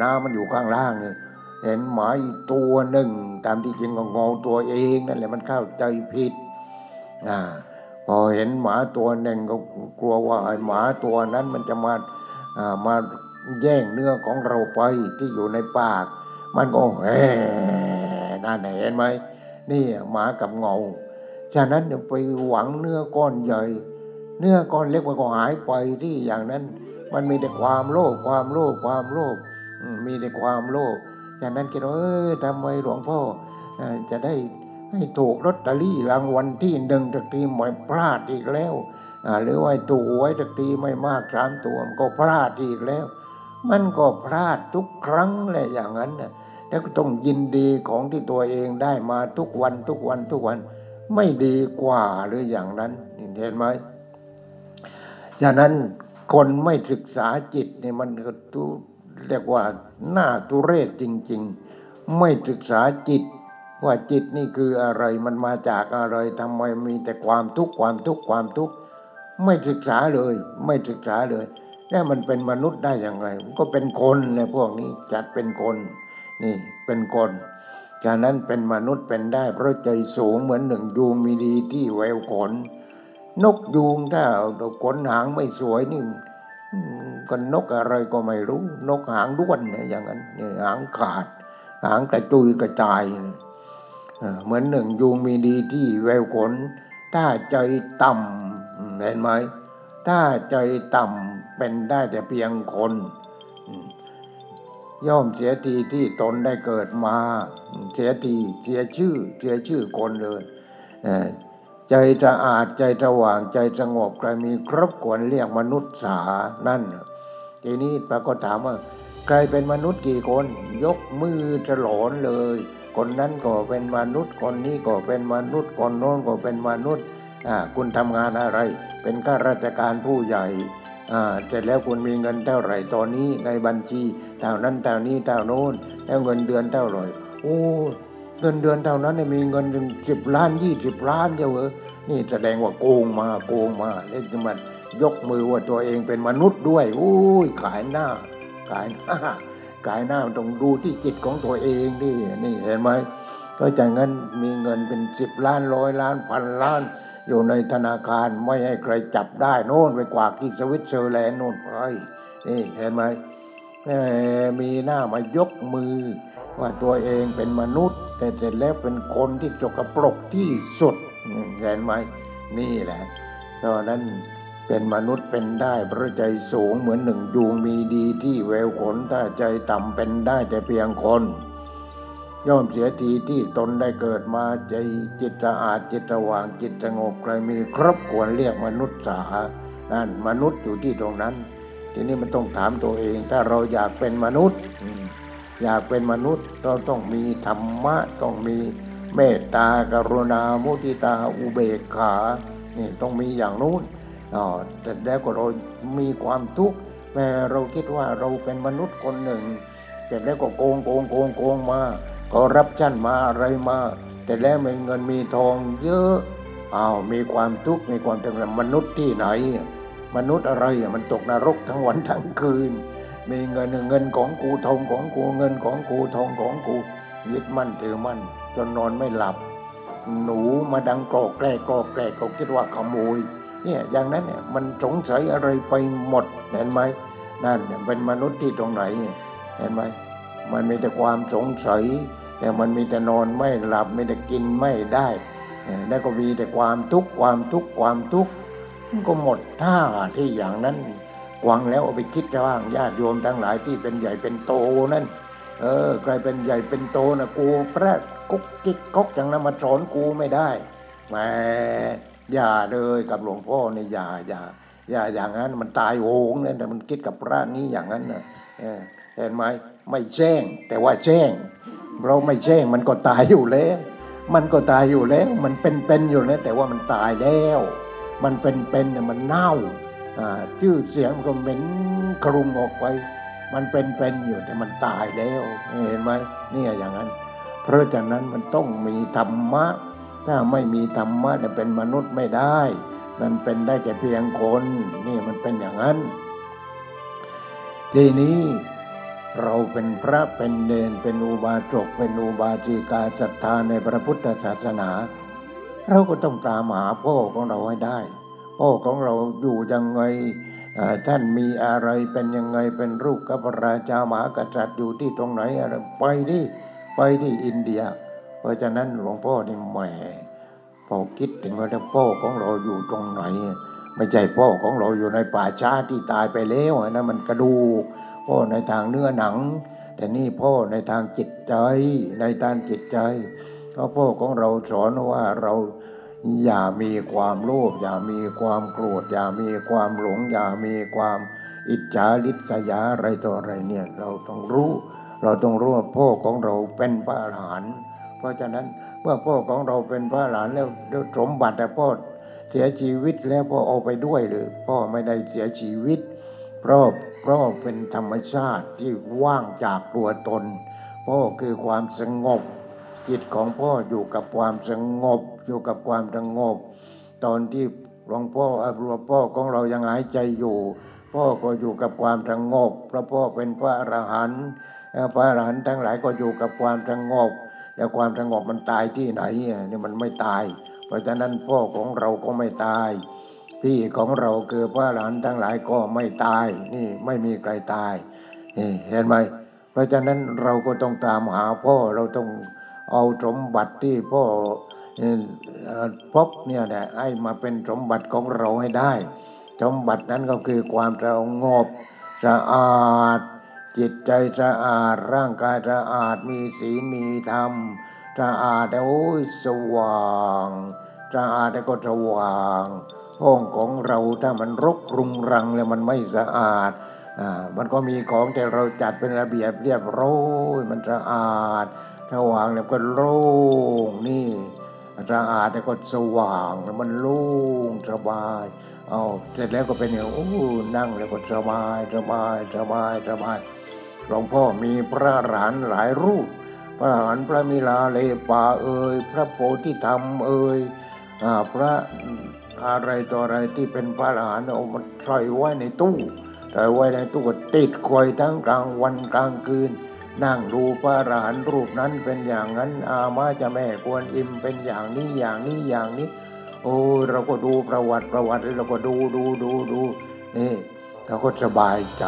น้ำมันอยู่ข้างล่างเนี่ยเห็นหมาอีกตัวหนึ่ง ตามที่จริงก็งอตัวเองนั่นแหละมันเข้าใจผิดอ่า พอเห็นหมาตัวหนึ่งก็กลัวว่าไอ้หมาตัวนั้นมันจะมาอ่ามาแย่งเนื้อของเราไปที่อยู่ในปาก มันก็แหนั่นเห็นไหมนี่หมากับเงาฉะนั้นอย่าไปหวังเนื้อก้อนใหญ่ เนื้อก้อนเล็กมันก็หายไปที่อย่างนั้น มันมีแต่ความโลภความโลภความโลภมีแต่ความโลภฉะนั้นคิดว่าเออทำไมหลวงพ่อเอ่อจะได้ ให้ถูกลอตเตอรี่รางวัลที่หนึ่งตะทีไม่พลาดอีกแล้วหรือว่าถูกหวยตะทีไม่มากสามตัวมันก็พลาดอีกแล้ว มันก็พลาดทุกครั้งแหละอย่างนั้นน่ะแล้วก็ต้องยินดีของที่ตัวเองได้มาทุกวันทุกวันทุกวัน ไม่ดีกว่าหรืออย่างนั้นเห็นไหมฉะนั้นคนไม่ศึกษาจิตเนี่ยมันก็ตุเรียกว่าหน้าตุเรศจริง ๆ ไม่ศึกษาจิต ว่าจิตนี่คืออะไรมันมาจากอะไรทำไมมีแต่ความทุกข์ความทุกข์ความทุกข์ไม่ศึกษาเลย ไม่ศึกษาเลย แล้วมันเป็นมนุษย์ได้อย่างไร ก็เป็นคนเลยพวกนี้จัดเป็นคน นี่เป็นคนฉะนั้นเป็นมนุษย์เป็นได้เพราะใจสูงเหมือนหนึ่งยูงมีดีที่แววขน นกยูงถ้าขนหางไม่สวยนี่ก็นกอะไรก็ไม่รู้ นกหางด้วนอย่างนั้นหางขาด หางกระจุยกระจาย เหมือนหนึ่งยูงมีดีที่แววขน ถ้าใจต่ำเห็นไหม ถ้าใจต่ำเป็นได้แต่เพียงคน ย่อมเสียทีที่ตนได้เกิดมา เสียทีเสียชื่อ เสียชื่อคนเลยใจสะอาดใจสว่างใจสงบใครมีครบควรเรียกมนุษย์สานั่นทีนี้ปรากฏถามว่า ใครเป็นมนุษย์กี่คน ยกมือฉลอนเลย คนนั้นก็เป็นมนุษย์ คนนี้ก็เป็นมนุษย์ คนโน้นก็เป็นมนุษย์คุณทำงานอะไร เป็นข้าราชการผู้ใหญ่เสร็จแล้วคุณมีเงินเท่าไหร่ตอนนี้ในบัญชีเท่านั้นเท่านี้เท่าโน้นแล้วเงินเดือนเท่าไหร่โอ้เงินเดือนเท่านั้นเนี่ยมีเงินถึงสิบล้านยี่สิบล้านเดียวเหรอนี่แสดงว่าโกงมาโกงมาแล้วมันยกมือว่าตัวเองเป็นมนุษย์ด้วยอุ้ยขายหน้าขายหน้า ขายหน้าต้องดูที่จิตของตัวเองดินี่เห็นไหมก็จากนั้นมีเงินเป็นสิบล้านร้อยล้านพันล้าน อยู่ในธนาคารไม่ให้ใครจับได้โน่นไปกวากที่สวิตเซอร์แลนด์โน่นไปนี่เห็นไหมมีหน้ามายกมือ ว่าตัวเองเป็นมนุษย์ แต่เสร็จแล้วเป็นคนที่จกปรกที่สุดเห็นไหมนี่แหละตอนนั้น เป็นมนุษย์เป็นได้เพราะใจสูงเหมือนหนึ่งยูงมีดีที่แววขนถ้าใจต่ำเป็นได้แต่เพียงคน ย่อมเสียทีที่ตนได้เกิดมาใจจิตสะอาดจิตสว่างจิตสงบใครมีครบควรเรียกมนุษย์สานั่นมนุษย์อยู่ที่ตรงนั้น ทีนี้มันต้องถามตัวเอง ถ้าเราอยากเป็นมนุษย์ อยากเป็นมนุษย์เราต้องมีธรรมะต้องมีเมตตากรุณามุทิตาอุเบกขานี่ต้องมีอย่างนู้น แต่แล้วก็เรามีความทุกข์แม้เราคิดว่าเราเป็นมนุษย์คนหนึ่งเสร็จแล้วก็โกงโกงโกงโกงมาก็รับชั่นมาอะไรมา แต่แล้วมีเงินมีทองเยอะอ้าวมีความทุกข์มีความเป็นมนุษย์ที่ไหน มนุษย์อะไรมันตกนรกทั้งวันทั้งคืน มีเงินเงินของกูทองของกูเงินของกูทองของกูยึดมั่นถือมั่นจนนอนไม่หลับ หนูมาดังกรอกแกรกกรอกแกรกก็คิดว่าขโมย เนี่ยอย่างนั้นเนี่ยมันสงสัยอะไรไปหมดเห็นไหมนั่นเนี่ยเป็นมนุษย์ที่ตรงไหนเห็นไหมมันมีแต่ความสงสัย แต่มันมีแต่นอนไม่หลับมีแต่กินไม่ได้เออแล้วก็มีแต่ความทุกข์ความทุกข์ความทุกข์ก็หมดท่าที่อย่างนั้นวังแล้วเอาไปคิดจะว่างญาติโยมทั้งหลายที่เป็นใหญ่เป็นโตนั่น เออใครเป็นใหญ่เป็นโตนะกูพระกุ๊กกิ๊กก๊กอย่างนั้นมาสอนกูไม่ได้แหม อย่าเลยกับหลวงพ่อเนี่ยอย่าอย่าอย่าอย่างนั้นมันตายโหงเนี่ยแต่มันคิดกับพระนี้อย่างนั้นนะเห็นไหมไม่แจ้ง แต่ว่าแจ้งเราไม่แจ้งมันก็ตายอยู่แล้ว มันก็ตายอยู่แล้ว มันเป็นเป็นอยู่แล้วแต่ว่ามันตายแล้ว มันเป็นเป็นเนี่ยมันเน่าชื่อเสียงมันก็เหม็นครุงออกไป มันเป็นเป็นอยู่แต่มันตายแล้ว เห็นไหมเนี่ยอย่างนั้น เพราะฉะนั้นมันต้องมีธรรมะ ถ้าไม่มีธรรมะเนี่ยเป็นมนุษย์ไม่ได้ มันเป็นได้แค่เพียงคนนี่มันเป็นอย่างนั้น ทีนี้เราเป็นพระเป็นเนนเป็นอุบาสกเป็นอุบาสิกาศรัทธาในพระพุทธศาสนา เราก็ต้องตามหาพ่อของเราให้ได้ พ่อของเราอยู่ยังไงท่านมีอะไรเป็นยังไงเป็นลูกกับพระราชามหากษัตริย์อยู่ที่ตรงไหนอะไรไปที่ไปที่อินเดีย เพราะฉะนั้นหลวงพ่อนี่แหมพอคิดถึงว่าพ่อของเราอยู่ตรงไหน ไม่ใช่พ่อของเราอยู่ในป่าช้าที่ตายไปแล้วนะมันกระดูกพ่อในทางเนื้อหนัง แต่นี่พ่อในทางจิตใจในทางจิตใจเพราะพ่อของเราสอนว่าเราอย่ามีความโลภอย่ามีความโกรธอย่ามีความหลง อย่ามีความอิจฉาริษยาอะไรต่ออะไรเนี่ยเราต้องรู้ เราต้องรู้ว่าพ่อของเราเป็นพระอรหันต์ ราะฉะนั้นเมื่อพ่อของเราเป็นพระหล้วแล้วสมบัติแต่พ่อเสียชีวิตแล้วพ่อเอาไปด้วยหรือพ่อไม่ได้เสียชีวิต เพราะเพราะเป็นธรรมชาติที่ว่างจากตัวตน พ่อคือความสงบ จิตของพ่ออยู่กับความสงบ อยู่กับความสงบ ตอนที่หลวงพ่ออ่อหลวงพ่อของเรายังหายใจอยู่ พ่อก็อยู่กับความสงบเพราะพ่อเป็นพระอรหันต์พระอรหันต์ทั้งหลายก็อยู่กับความสงบ แต่ความสงบมันตายที่ไหนอะนี่มันไม่ตาย เพราะฉะนั้นพ่อของเราก็ไม่ตาย พี่ของเราคือพระหลานทั้งหลายก็ไม่ตาย นี่ไม่มีใครตายนี่เห็นไหมเพราะฉะนั้นเราก็ต้องตามหาพ่อเราต้องเอาสมบัติที่พ่อเอ่อเอ่อพบเนี่ยแหละให้มาเป็นสมบัติของเราให้ได้ สมบัตินั้นก็คือความสงบสะอาด จิตใจสะอาดร่างกายสะอาดมีศีลมีธรรมสะอาดโอ้ยสว่างสะอาดแล้วก็สว่างห้องของเราถ้ามันรกรุงรังแล้วมันไม่สะอาดอ่ามันก็มีของแต่เราจัดเป็นระเบียบเรียบร้อยมันสะอาดสว่างแล้วก็โล่งนี่สะอาดแล้วก็สว่างแล้วมันโล่งสบายเอาเสร็จแล้วก็เป็นอย่างโอ้นั่งแล้วก็สบายสบายสบายสบาย หลวงพ่อมีพระหลานหลายรูป พระหานพระมิลาเลปาเอ่ยพระโพธิธรรมเอ่ยอพระอะไรต่ออะไรที่เป็นพระอรหันเอามาใส่ไว้ในตู้ใส่ไว้ในตู้ก็ติดคอยทั้งกลางวันกลางคืน นั่งดูพระอรหันรูปนั้นเป็นอย่างนั้น อามาจะแม่กวนอิมเป็นอย่างนี้อย่างนี้อย่างนี้ โอ้ยเราก็ดูประวัติประวัติแล้วเราก็ดูดูดูดูนี่เราก็สบายใจ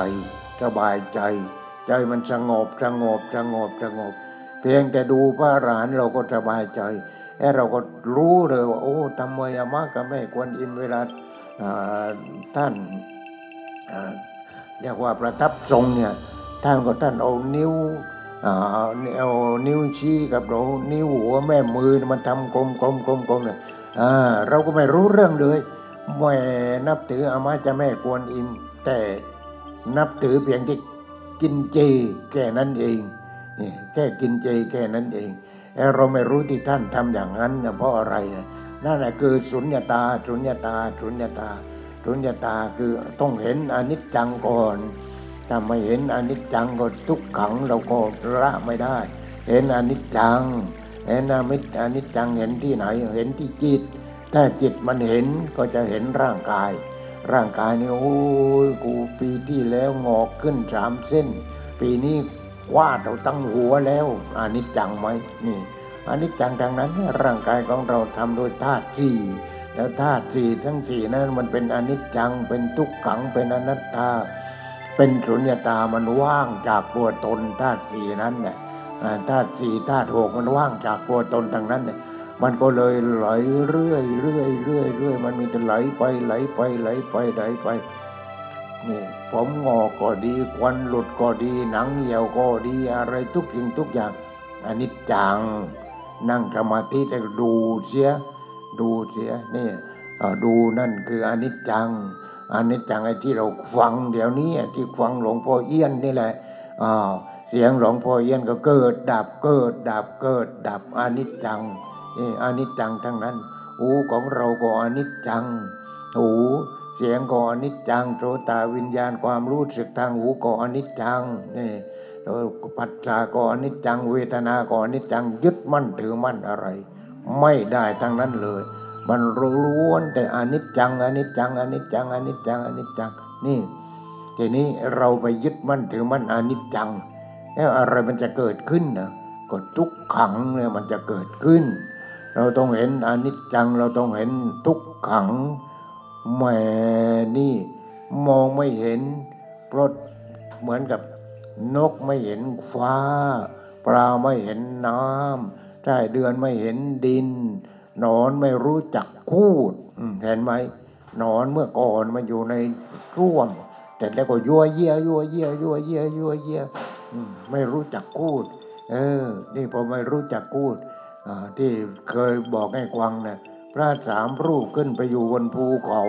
สบายใจ ใจมันสงบสงบสงบสงบ เพียงแต่ดูพระอรหันต์เราก็สบายใจแอ้เราก็รู้เลยว่าโอ้ทำไมอามากับแม่ควรอิมเวลาท่านอ่าเรียกว่าประทับทรงเนี่ยท่านก็ท่านเอานิ้วเอานิ้วชี้กับเรานิ้วหัวแม่มือมันทำกลมกลมกลมกลมเนี่ยเราก็ไม่รู้เรื่องเลยแม่นับถืออามาจะแม่ควรอิมแต่นับถือเพียงที่ กินเจแค่นั้นเองนี่แค่กินเจแค่นั้นเองแต่เราไม่รู้ที่ท่านทำอย่างนั้นนะเพราะอะไรนั่นแหละคือสุญญตาสุญญตาสุญญตาสุญญตาคือต้องเห็นอนิจจังก่อนถ้าไม่เห็นอนิจจังก็ทุกขังเราก็ละไม่ได้ เห็นอนิจจังเห็นอนิจอนิจจังเห็นที่ไหน เห็นที่จิต ถ้าจิตมันเห็นก็จะเห็นร่างกาย ร่างกายนี่โอ้ยกูปีที่แล้วงอกขึ้นสามเส้น ปีนี้วาดเอาตั้งหัวแล้วอานิจจังไหมนี่อานิจจังดังนั้นเนี่ยร่างกายของเราทำโดยธาตุสี่แล้วธาตุสี่ทั้งสี่นั้นมันเป็นอนิจจังเป็นทุกขังเป็นอนัตตา เป็นสุญญตามันว่างจากตัวตนธาตุสี่นั้นเนี่ยธาตุสี่ธาตุหกมันว่างจากตัวตนทางนั้นเนี่ย มันก็เลยไหลเรื่อยเรื่อยเรื่อยเรื่อยมันมีแต่ไหลไปไหลไปไหลไปไหลไปนี่ผมงอกก็ดีควันหลุดก็ดีหนังเหี่ยวก็ดีอะไรทุกสิ่งทุกอย่างอันนี้จังนั่งสมาธิแต่ดูเสีย ดูเสียนี่ดูนั่นคืออนิจจังอนิจจังไอ้ที่เราฟังเดี๋ยวนี้ที่ฟังหลวงพ่อเอี้ยนนี่แหละอ่าเสียงหลวงพ่อเอี้ยนก็เกิดดับเกิดดับเกิดดับอนิจจัง นี่อนิจจังทั้งนั้น หูของเราก็อนิจจัง หูเสียงก็อนิจจังโสตาวิญญาณความรู้สึกทางหูก็อนิจจังนี่โดยปัจจาก็อนิจจัง เวทนาก็อนิจจังยึดมั่นถือมั่นอะไร ไม่ได้ทั้งนั้นเลย มันล้วนแต่อนิจจังอนิจจังอนิจจังอนิจจังอนิจจังนี่ทีนี้เราไปยึดมั่นถือมั่นอนิจจังแล้วอะไรมันจะเกิดขึ้นนะก็ทุกขังเนี่ยมันจะเกิดขึ้น เราต้องเห็นอนิจจังเราต้องเห็นทุกขังแหมนี่มองไม่เห็นเพราะเหมือนกับนกไม่เห็นฟ้า ปลาไม่เห็นน้ำใช่เดือนไม่เห็นดิน นอนไม่รู้จักคูดเห็นไหมนอนเมื่อก่อนมันอยู่ในร่วมแต่แล้วก็ยัวเยี่ยยัวเยี่ยยัวเยี่ยยัวเยี่ยไม่รู้จักพูด เออ นี่พอไม่รู้จักพูด ที่เคยบอกให้กวางนะพระสามรูปขึ้นไปอยู่บนภูเขา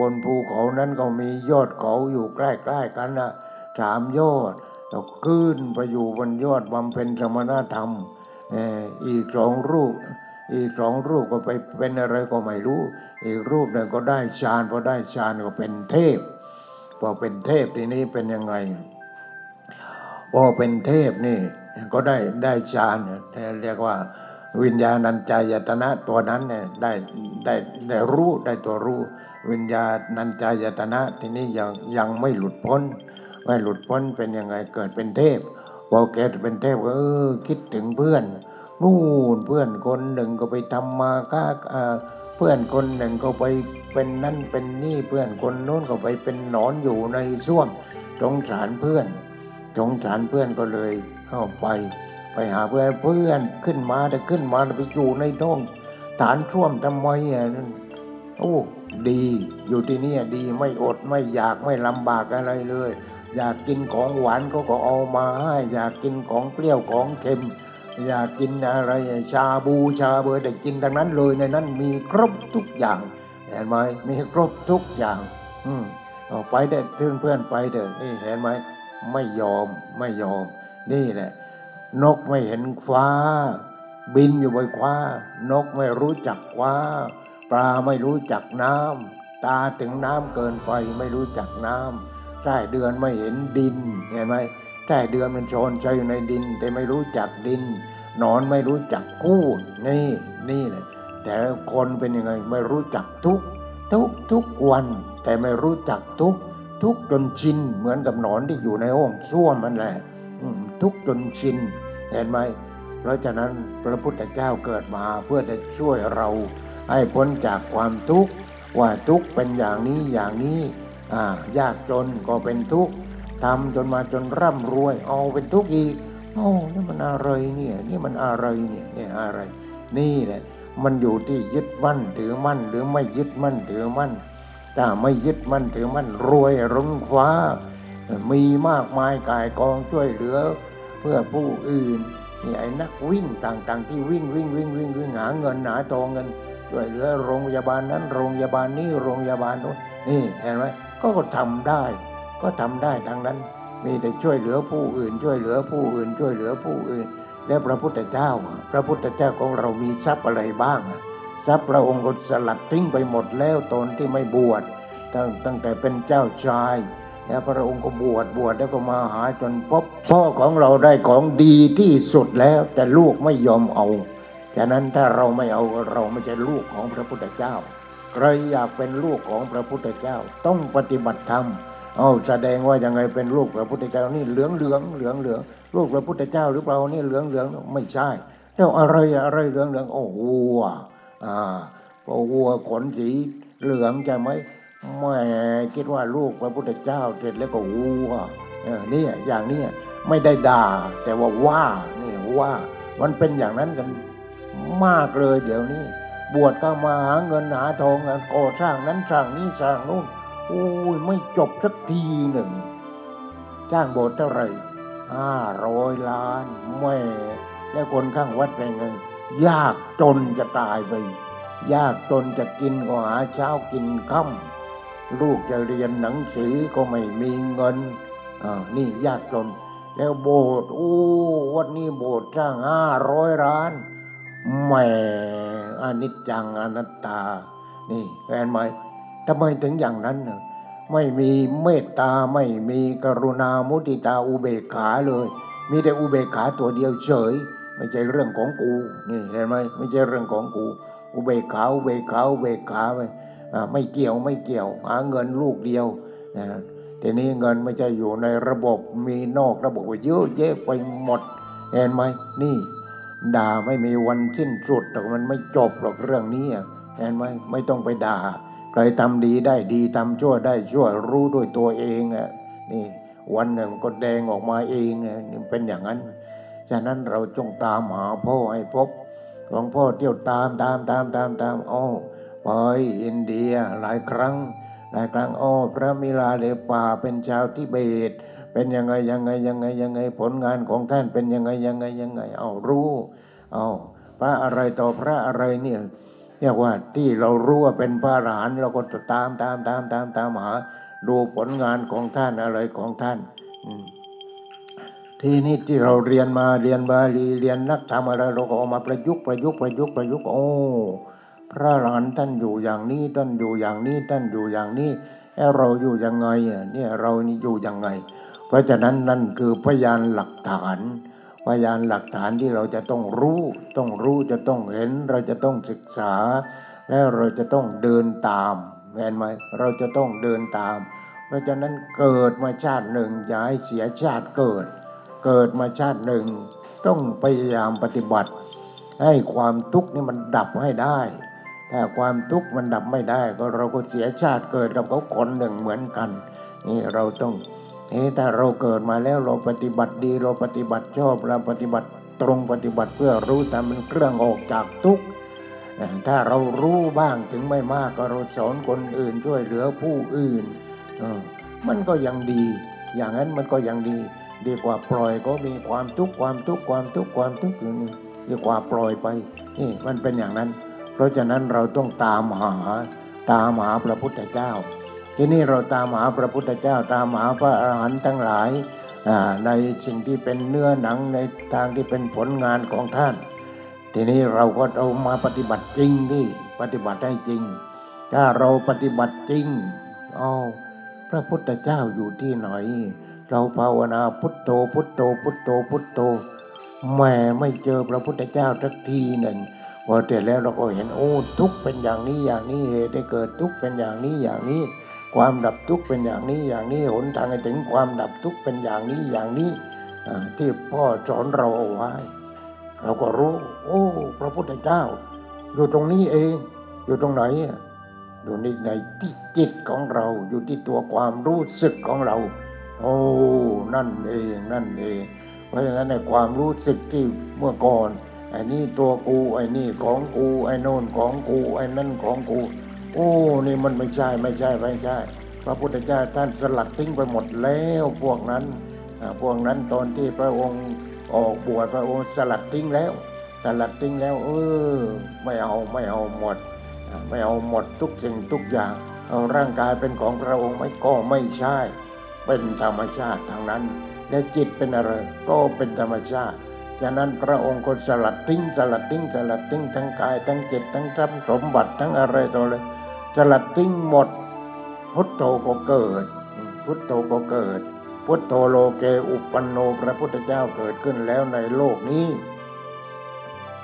บนภูเขานั้นก็มียอดเขาอยู่ใกล้ๆกันนะสามยอดแล้วขึ้นไปอยู่บนยอดบำเพ็ญสมณธรรมอออีกสองรูป อีกสองรูปก็ไปเป็นอะไรก็ไม่รู้ อีกรูปหนึ่งก็ได้ฌานพอได้ฌานก็เป็นเทพพอเป็นเทพทีนี้เป็นยังไงพอเป็นเทพนี่ ก็ได้ได้ฌานเนี่ยเรียกว่าวิญญาณัญจายตนะตัวนั้นเนี่ยได้ได้ได้รู้ได้ตัวรู้ วิญญาณัญจายตนะทีนี้ยังยังไม่หลุดพ้น ไม่หลุดพ้นเป็นยังไงเกิดเป็นเทพพอแกเป็นเทพก็เออคิดถึงเพื่อนนู่นเพื่อนคนหนึ่งก็ไปทำมาค้าเพื่อนคนหนึ่งก็ไปเป็นนั่นเป็นนี่เพื่อนคนโน้นก็ไปเป็นนอนอยู่ในส้วมสงสารเพื่อนสงสารเพื่อนก็เลย เข้าไป ไปหาเพื่อนเพื่อนขึ้นมาแต่ขึ้นมาไปอยู่ในท้องฐานช่วมทำไมอะนั่นโอ้ดีอยู่ที่นี่ดีไม่อดไม่อยากไม่ลำบากอะไรเลย อยากกินของหวานเขาก็เอามาให้อยากกินของเปรี้ยวของเค็ม อยากกินอะไรชาบูชาเบอร์แต่กินทั้งนั้นเลยในนั้นมีครบทุกอย่างเห็นไหมมีครบทุกอย่าง อืมเอาไปได้เพื่อนเพื่อนไปเด้อนี่เห็นไหมไม่ยอมไม่ยอม นี่แหละ นกไม่เห็นฟ้า บินอยู่บนฟ้านกไม่รู้จักฟ้า ปลาไม่รู้จักน้ำตาถึงน้ำเกินไปไม่รู้จักน้ำใต้เดือนไม่เห็นดินเห็นไหมใต้เดือนมันโชนใจอยู่ในดิน แต่ไม่รู้จักดินนอนไม่รู้จักกู้นี่นี่แหละแต่คนเป็นยังไงไม่รู้จักทุกทุกทุกวัน แต่ไม่รู้จักทุกทุกจนชินเหมือนกับหนอนที่อยู่ในห้องส้วมมันแหละ ทุกจนชินเห็นไหมเพราะฉะนั้นพระพุทธเจ้าเกิดมาเพื่อจะช่วยเรา ให้พ้นจากความทุกข์ว่าทุกข์เป็นอย่างนี้อย่างนี้ยากจนก็เป็นทุกข์ทำจนมาจนร่ำรวยเอาเป็นทุกข์อีกโอ้นี่มันอะไรเนี่ยนี่มันอะไรเนี่ยเนี่ยอะไร นี่แหละมันอยู่ที่ยึดมั่นถือมั่นหรือไม่ยึดมั่นถือมั่นถ้าไม่ยึดมั่นถือมั่นรวยรุงฟ้า มีมากมายกายกองช่วยเหลือเพื่อผู้อื่นนี่ไอ้นักวิ่งต่างๆ ที่วิ่งวิ่งวิ่งวิ่งวิ่งหาเงินหาทองเงินช่วยเหลือโรงพยาบาลนั้นโรงพยาบาลนี้โรงพยาบาลโน้นนี่เห็นไหมก็ก็ทำได้ ก็ทำได้ทั้งนั้น มีแต่ช่วยเหลือผู้อื่น ช่วยเหลือผู้อื่น ช่วยเหลือผู้อื่น และพระพุทธเจ้า พระพุทธเจ้าของเรามีทรัพย์อะไรบ้างทรัพย์พระองค์ก็สลัดทิ้งไปหมดแล้วตอนที่ไม่บวชตั้งตั้งแต่เป็นเจ้าชาย แล้วพระองค์ก็บวชบวชแล้วก็มาหาจนพบพ่อของเราได้ของดีที่สุดแล้ว แต่ลูกไม่ยอมเอาฉะนั้นถ้าเราไม่เอาเราไม่ใช่ลูกของพระพุทธเจ้าใครอยากเป็นลูกของพระพุทธเจ้า ต้องปฏิบัติธรรมเอาแสดงว่ายังไงเป็นลูกพระพุทธเจ้านี่เหลืองเหลืองเหลืองเหลืองลูกพระพุทธเจ้าหรือเปล่านี่เหลืองเหลืองไม่ใช่เจ้าอะไรอะไรเหลืองเหลืองโอ้วัวอ่าพอวัวขนสีเหลืองใช่ไหม แม่คิดว่าลูกพระพุทธเจ้าเสร็จแล้วก็วัวเออนี่ยอย่างนี้ไม่ได้ด่า แต่ว่าว่านี่ว่า มันเป็นอย่างนั้นกันมากเลยเดี๋ยวนี้ บวชก็มาหาเงินหาทองก่อสร้างนั้นสร้างนี้สร้างนู่นโอ้ยไม่จบสักทีหนึ่ง จ้างโบสถ์เท่าไหร่ห้าร้อยล้านแม่แล้วคนข้างวัดเป็นไงยากจนจะตายไป ยากจนจะกินก็หาเช้ากินค่ำ ลูกจะเรียนหนังสือก็ไม่มีเงินอ่านี่ยากจน แล้วโบสถ์โอ้วัดนี้โบสถ์สร้างห้าร้อยล้านแหม่อนิจจังอนัตตา นี่แฟนไหมทำไมถึงอย่างนั้นน่ะไม่มีเมตตาไม่มีกรุณามุติตาอุเบกขาเลย มีแต่อุเบกขาตัวเดียวเฉย ไม่ใช่เรื่องของกู นี่เห็นไหมไม่ใช่เรื่องของกู อุเบกขาอุเบกขาอุเบกขาไป ไม่เกี่ยวไม่เกี่ยวหาเงินลูกเดียวนะทีนี้เงินไม่ใช่อยู่ในระบบมีนอกระบบเยอะแยะไปหมดเห็นไหมนี่ ด่าไม่มีวันสิ้นสุดแต่มันไม่จบหรอกเรื่องนี้อะเห็นไหมไม่ต้องไปด่าใครทำดีได้ดีทำชั่วได้ชั่วรู้ด้วยตัวเองอะนี่วันหนึ่งก็แดงออกมาเองนี่เป็นอย่างนั้น ฉะนั้นเราจงตามหาพ่อให้พบหลวงพ่อเที่ยวตามตามตามตามตามอ้อ ไปอินเดียหลายครั้ง หลายครั้งอ้อพระมิลาเลป่าเป็นชาวทิเบต เป็นยังไงยังไงยังไงยังไงผลงานของท่านเป็นยังไงยังไงยังไง เอารู้เอาพระอะไรต่อพระอะไรเนี่ยเรียกว่าที่เรารู้ว่าเป็นพระอรหันต์เราก็ตามตามตามตามตามหา ดูผลงานของท่านอะไรของท่านที่นี้ที่เราเรียนมาเรียนบาลีเรียนนักธรรมอะไรเราก็เอามาประยุกต์ประยุกต์ประยุกต์ประยุกต์โอ้ พระอรหันต์ท่านอยู่อย่างนี้ท่านอยู่อย่างนี้ท่านอยู่อย่างนี้แล้วเราอยู่ยังไงเนี่ยเรานี่อยู่ยังไง เพราะฉะนั้นนั่นคือพยานหลักฐาน พยานหลักฐานที่เราจะต้องรู้ ต้องรู้จะต้องเห็น เราจะต้องศึกษา แล้วเราจะต้องเดินตามเห็นไหมเราจะต้องเดินตาม เพราะฉะนั้นเกิดมาชาติหนึ่งอย่าให้เสียชาติเกิด เกิดมาชาติหนึ่ง ต้องพยายามปฏิบัติ ให้ความทุกข์นี่มันดับให้ได้ ถ้าความทุกข์มันดับไม่ได้ ก็เราก็เสียชาติเกิดกับเขาคนหนึ่งเหมือนกัน นี่เราต้องนี่ถ้าเราเกิดมาแล้วเราปฏิบัติดีเราปฏิบัติชอบเราปฏิบัติตรงปฏิบัติเพื่อรู้ตามเป็นเครื่องออกจากทุกข์ถ้าเรารู้บ้างถึงไม่มากก็เราสอนคนอื่นช่วยเหลือผู้อื่นมันก็ยังดี อย่างนั้นมันก็ยังดี ดีกว่าปล่อยก็มีความทุกข์ความทุกข์ความทุกข์ความทุกข์อยู่นี่ดีกว่าปล่อยไปนี่มันเป็นอย่างนั้น เพราะฉะนั้นเราต้องตามหาตามหาพระพุทธเจ้า ที่นี่เราตามหาพระพุทธเจ้า ตามหาพระอรหันต์ทั้งหลายในสิ่งที่เป็นเนื้อหนังในทางที่เป็นผลงานของท่าน ทีนี้เราก็เอามาปฏิบัติจริงที่ปฏิบัติให้จริง ถ้าเราปฏิบัติจริงอ้าวพระพุทธเจ้าอยู่ที่ไหน เราภาวนาพุทโธพุทโธพุทโธพุทโธแม่ไม่เจอพระพุทธเจ้าสักทีหนึ่ง พอเสร็จแล้วเราก็เห็นโอ้ทุกเป็นอย่างนี้อย่างนี้เหตุได้เกิดทุกเป็นอย่างนี้อย่างนี้ ความดับทุกเป็นอย่างนี้อย่างนี้หนทางให้ถึงความดับทุกเป็นอย่างนี้อย่างนี้ที่พ่อสอนเราเอาไว้ เราก็รู้ โอ้ พระพุทธเจ้า อยู่ตรงนี้เอง อยู่ตรงไหนอะอยู่ในในที่จิตของเราอยู่ที่ตัวความรู้สึกของเรา โอ้นั่นเองนั่นเอง เพราะฉะนั้นในความรู้สึกที่เมื่อก่อน ไอ้นี่ตัวกูไอ้นี่ของกูไอ้โน่นของกูไอ้นั่นของกู โอ้นี่มันไม่ใช่ไม่ใช่ไม่ใช่ พระพุทธเจ้าท่านสลัดทิ้งไปหมดแล้วพวกนั้นพวกนั้นตอนที่พระองค์ออกบวชพระองค์สลัดทิ้งแล้วสลัดทิ้งแล้ว เออ ไม่เอาไม่เอาหมด ไม่เอาหมดทุกสิ่งทุกอย่างเอาร่างกายเป็นของพระองค์ไม่ก็ไม่ใช่ เป็นธรรมชาติทางนั้น และจิตเป็นอะไรก็เป็นธรรมชาติ ฉะนั้นพระองค์ก็สลัดทิ้งสลัดทิ้งสลัดทิ้งทั้งกายทั้งจิตทั้งทรัพย์สมบัติทั้งอะไรต่อเลยสลัดทิ้งหมด พุทโธก็เกิด พุทโธก็เกิด พุทโธโลเกอุปปันโนพระพุทธเจ้าเกิดขึ้นแล้วในโลกนี้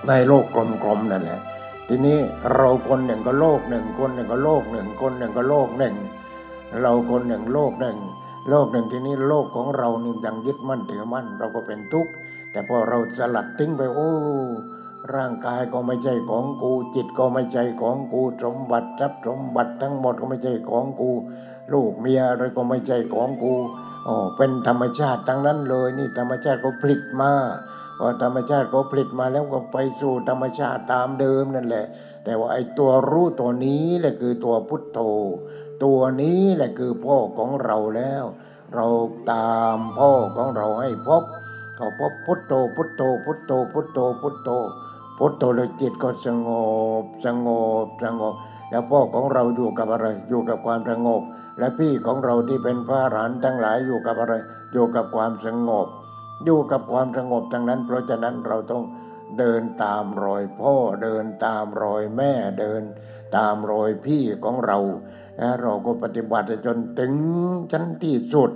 ในโลกกลมๆนั่นแหละทีนี้เราคนหนึ่งก็โลกหนึ่งคนหนึ่งก็โลกหนึ่งคนหนึ่งก็โลกหนึ่ง เราคนหนึ่งโลกหนึ่งโลกหนึ่งทีนี้โลกของเรานี่ยังยึดมั่นถือมั่น เราก็เป็นทุกข์ แต่พอเราสลัดทิ้งไปโอ้ ร่างกายก็ไม่ใช่ของกู จิตก็ไม่ใช่ของกูสมบัติทรัพย์สมบัติทั้งหมดก็ไม่ใช่ของกู ลูกเมียอะไรก็ไม่ใช่ของกูอ๋อเป็นธรรมชาติทั้งนั้นเลย นี่ธรรมชาติก็ผลิตมาพอธรรมชาติก็ผลิตมาแล้วก็ไปสู่ธรรมชาติตามเดิมนั่นแหละ แต่ว่าไอ้ตัวรู้ตัวนี้แหละคือตัวพุทโธ ตัวนี้แหละคือพ่อของเราแล้ว เราตามพ่อของเราให้พบ ก็พบพุทโธพุทโธพุทโธพุทโธพุทโธพุทโธแล้วจิตก็สงบสงบสงบ แล้วพ่อของเราอยู่กับอะไร อยู่กับความสงบ และพี่ของเราที่เป็นพระอรหันทั้งหลายอยู่กับอะไร อยู่กับความสงบ อยู่กับความสงบทั้งนั้น เพราะฉะนั้นเราต้องเดินตามรอยพ่อเดินตามรอยแม่เดิน ตามรอยพี่ของเราและเราก็ปฏิบัติจนถึงชั้นที่สุด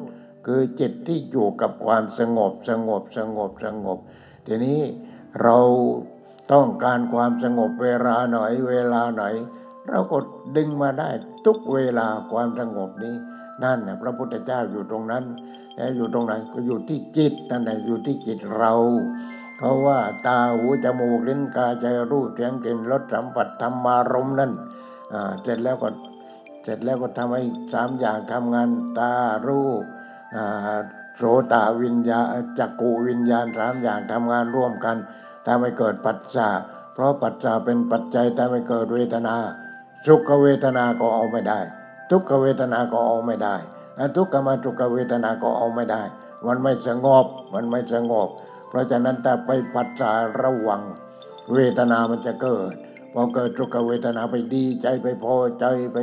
คือจิตที่อยู่กับความสงบสงบสงบสงบ ทีนี้เราต้องการความสงบเวลาไหนเวลาไหน เราก็ดึงมาได้ทุกเวลาความสงบนี้นั่นนะพระพุทธเจ้าอยู่ตรงนั้นแล้วอยู่ตรงไหนก็อยู่ที่จิตนั่นแหละอยู่ที่จิตเราเพราะว่าตาหูจมูกลิ้นกายใจรูปเสียงกลิ่นรสสัมผัสธรรมารมณ์นั่นเสร็จแล้วก็เสร็จแล้วก็ทำให้สามอย่างทำงานตารูป โสตวิญญาจักกูวิญญาณสามอย่างทำงานร่วมกันทำให้เกิดปัจจาเพราะปัจจาเป็นปัจจัยทำให้เกิดเวทนา สุขเวทนาก็เอาไม่ได้ ทุกขเวทนาก็เอาไม่ได้ทุกขมาทุกขเวทนาก็เอาไม่ได้ มันไม่สงบมันไม่สงบ เพราะฉะนั้นถ้าไปปัจจาระวัง เวทนามันจะเกิดพอเกิดทุกขเวทนาไปดีใจไปพอใจไป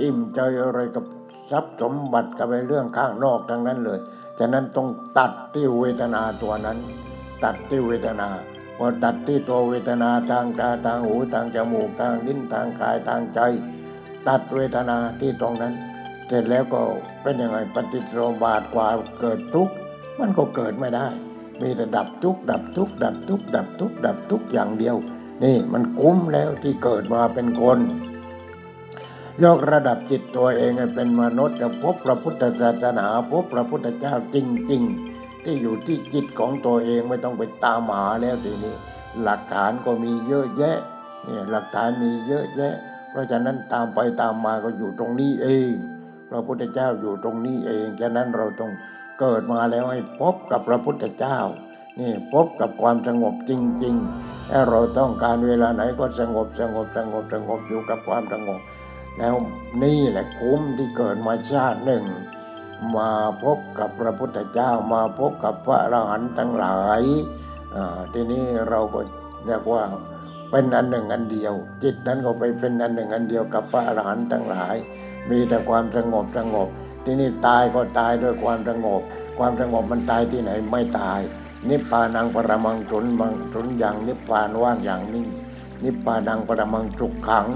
อิ่มใจอะไรกับ ทรัพย์สมบัติกับไปเรื่องข้างนอกทั้งนั้นเลย ฉะนั้นต้องตัดที่เวทนาตัวนั้น ตัดที่เวทนาพอตัดที่ตัวเวทนาทางตาทางหูทางจมูกทางลิ้นทางกายทางใจ ตัดเวทนาที่ตรงนั้น เสร็จแล้วก็เป็นยังไงปฏิโรบาทกว่าเกิดทุกข์มันก็เกิดไม่ได้ มีแต่ดับทุกข์ดับทุกข์ดับทุกข์ดับทุกข์ดับทุกข์อย่างเดียว นี่มันคุ้มแล้วที่เกิดมาเป็นคน ยกระดับจิตตัวเองให้เป็นมนุษย์จะพบพระพุทธศาสนาพบพระพุทธเจ้าจริง ๆ ที่อยู่ที่จิตของตัวเองไม่ต้องไปตามหาแล้วทีนี้ หลักฐานก็มีเยอะแยะเนี่ยหลักฐานมีเยอะแยะ เพราะฉะนั้นตามไปตามมาก็อยู่ตรงนี้เอง พระพุทธเจ้าอยู่ตรงนี้เองฉะนั้นเราต้องเกิดมาแล้วให้พบกับพระพุทธเจ้านี่พบกับความสงบจริงๆถ้าเราต้องการเวลาไหนก็สงบสงบสงบสงบอยู่กับความสงบ แล้วนี่แหละคุ้มที่เกิดมาชาติหนึ่ง มาพบกับพระพุทธเจ้ามาพบกับพระอรหันต์ทั้งหลายทีนี้เราก็เรียกว่าเป็นอันหนึ่งอันเดียว จิตนั้นก็ไปเป็นอันหนึ่งอันเดียวกับพระอรหันต์ทั้งหลาย มีแต่ความสงบสงบ ที่นี่ตายก็ตายด้วยความสงบ ความสงบมันตายที่ไหนไม่ตาย นิพพานังปรมังสุนมังสุนอย่างนิพพานว่างอย่างนิ่งนิพพานังปรมังสุขขัง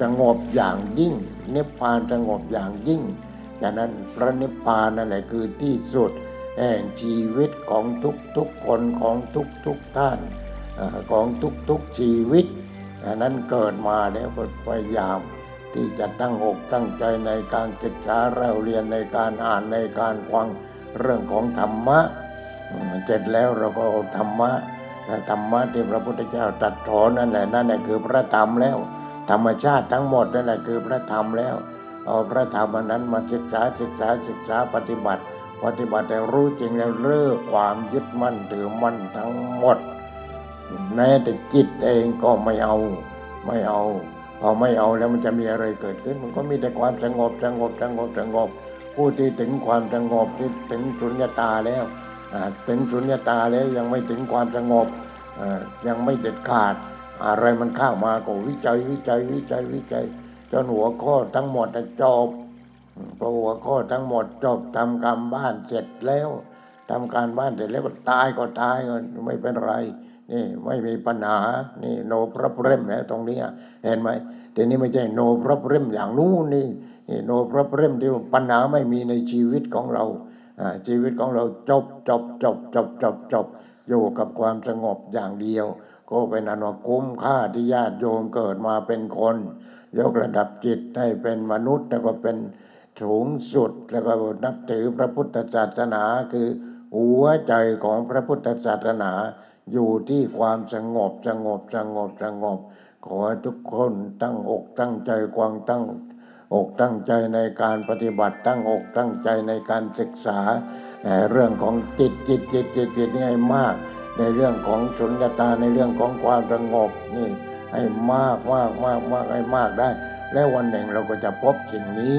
สงบอย่างยิ่ง นิพพานสงบอย่างยิ่งฉะนั้นพระนิพพานนั่นแหละคือที่สุด แห่งชีวิตของทุกทุกๆคนของทุกทุกๆท่านอของทุกทุกๆชีวิตอันนั้นเกิดมาแล้วก็พยายาม ที่จะตั้งอกตั้งใจในการศึกษาเราเรียนในการอ่านในการฟังเรื่องของธรรมะเสร็จแล้วเราก็ธรรมะและธรรมะที่พระพุทธเจ้าตรัสสอนนั่นแหละนั่นแหละคือพระธรรมแล้ว ธรรมชาติทั้งหมดนั่นแหละคือพระธรรมแล้ว เอาพระธรรมอันนั้นมาศึกษาศึกษาศึกษาปฏิบัติ ปฏิบัติแต่รู้จริงแล้วเลิกความยึดมั่นถือมั่นทั้งหมดแม้แต่จิตเองก็ไม่เอาไม่เอาพอไม่เอาแล้วมันจะมีอะไรเกิดขึ้น มันก็มีแต่ความสงบสงบสงบสงบ ผู้ที่ถึงความสงบที่ถึงสุญญตาแล้วถึงสุญญตาแล้วยังไม่ถึงความสงบยังไม่เด็ดขาด อะไรมันเข้ามาก็วิจัยวิจัยวิจัยวิจัยจนหัวข้อทั้งหมดจบพอหัวข้อทั้งหมดจบทำการบ้านเสร็จแล้วทำการบ้านเสร็จแล้วก็ตายก็ตายก็ไม่เป็นไรนี่ไม่มีปัญหา นี่โนพระเรมแล้วตรงนี้เห็นไหมแต่นี่ไม่ใช่โนพระเรมอย่างนู้นนี่นี่โนพระเรมที่ปัญหาไม่มีในชีวิตของเราชีวิตของเราจบจบจบจบจบจบอยู่กับความสงบอย่างเดียว ก็เป็นอนุคุ้มค่าที่ญาติโยมเกิดมาเป็นคน ยกระดับจิตให้เป็นมนุษย์แล้วก็เป็นสูงสุดแล้วก็นับถือพระพุทธศาสนาคือหัวใจของพระพุทธศาสนา อยู่ที่ความสงบสงบสงบสงบ ขอทุกคนตั้งอกตั้งใจกวางตั้งอกตั้งใจในการปฏิบัติตั้งอกตั้งใจในการศึกษา เรื่องของจิตจิตจิตจิตจิตนี่ให้มาก ในเรื่องของสุญญตาในเรื่องของความสงบนี่ให้มากมากมากมากให้มากได้ และวันหนึ่งเราก็จะพบสิ่งนี้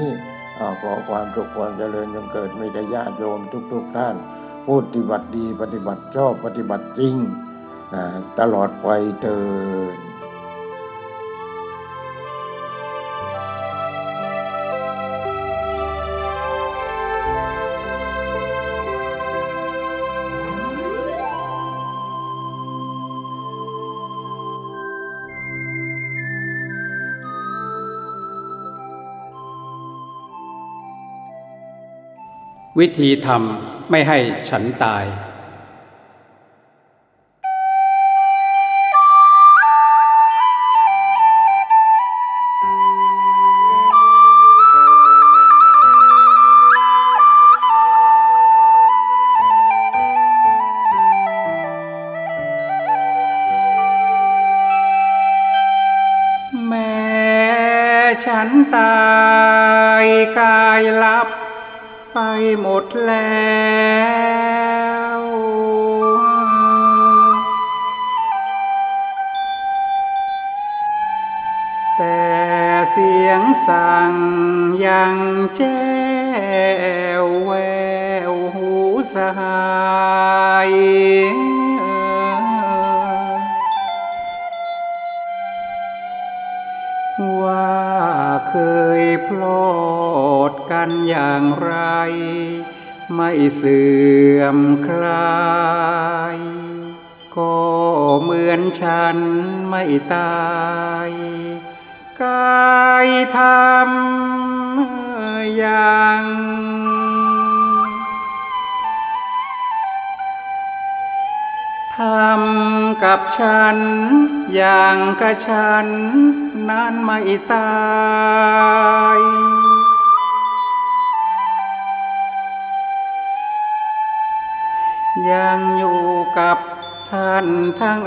ขอความสุขความเจริญจงเกิดมีแต่ญาติโยมทุกๆทท่านพูดปฏิบัติดีปฏิบัติชอบปฏิบัติจริงตลอดไปเถิด วิธีทำไม่ให้ฉันตาย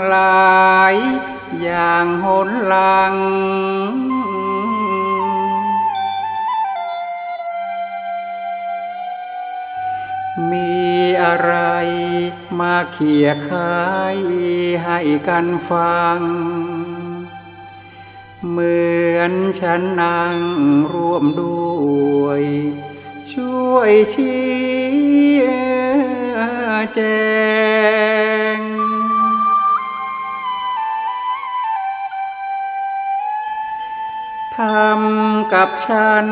หลายอย่างหนหลัง มีอะไรมาเขี่ยคายให้กันฟัง เหมือนฉันนั่งร่วมด้วย ช่วยชี้แจง ทำกับฉัน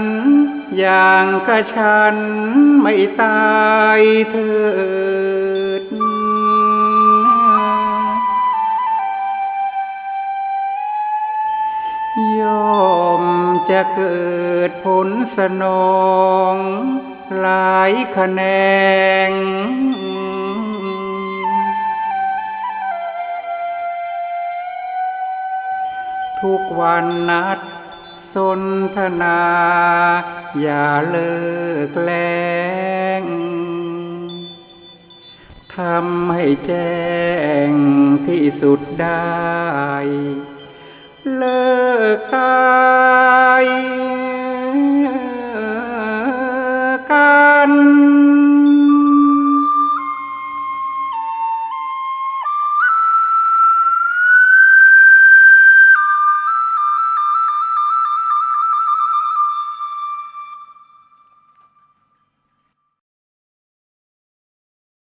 อย่างกับฉันไม่ตายเถิดยอมจะเกิดผลสนอง หลายคะแนงทุกวันนัด สนทนา อย่าเลิกแลงทำให้แจ้งที่สุดได้ เลิกตายกัน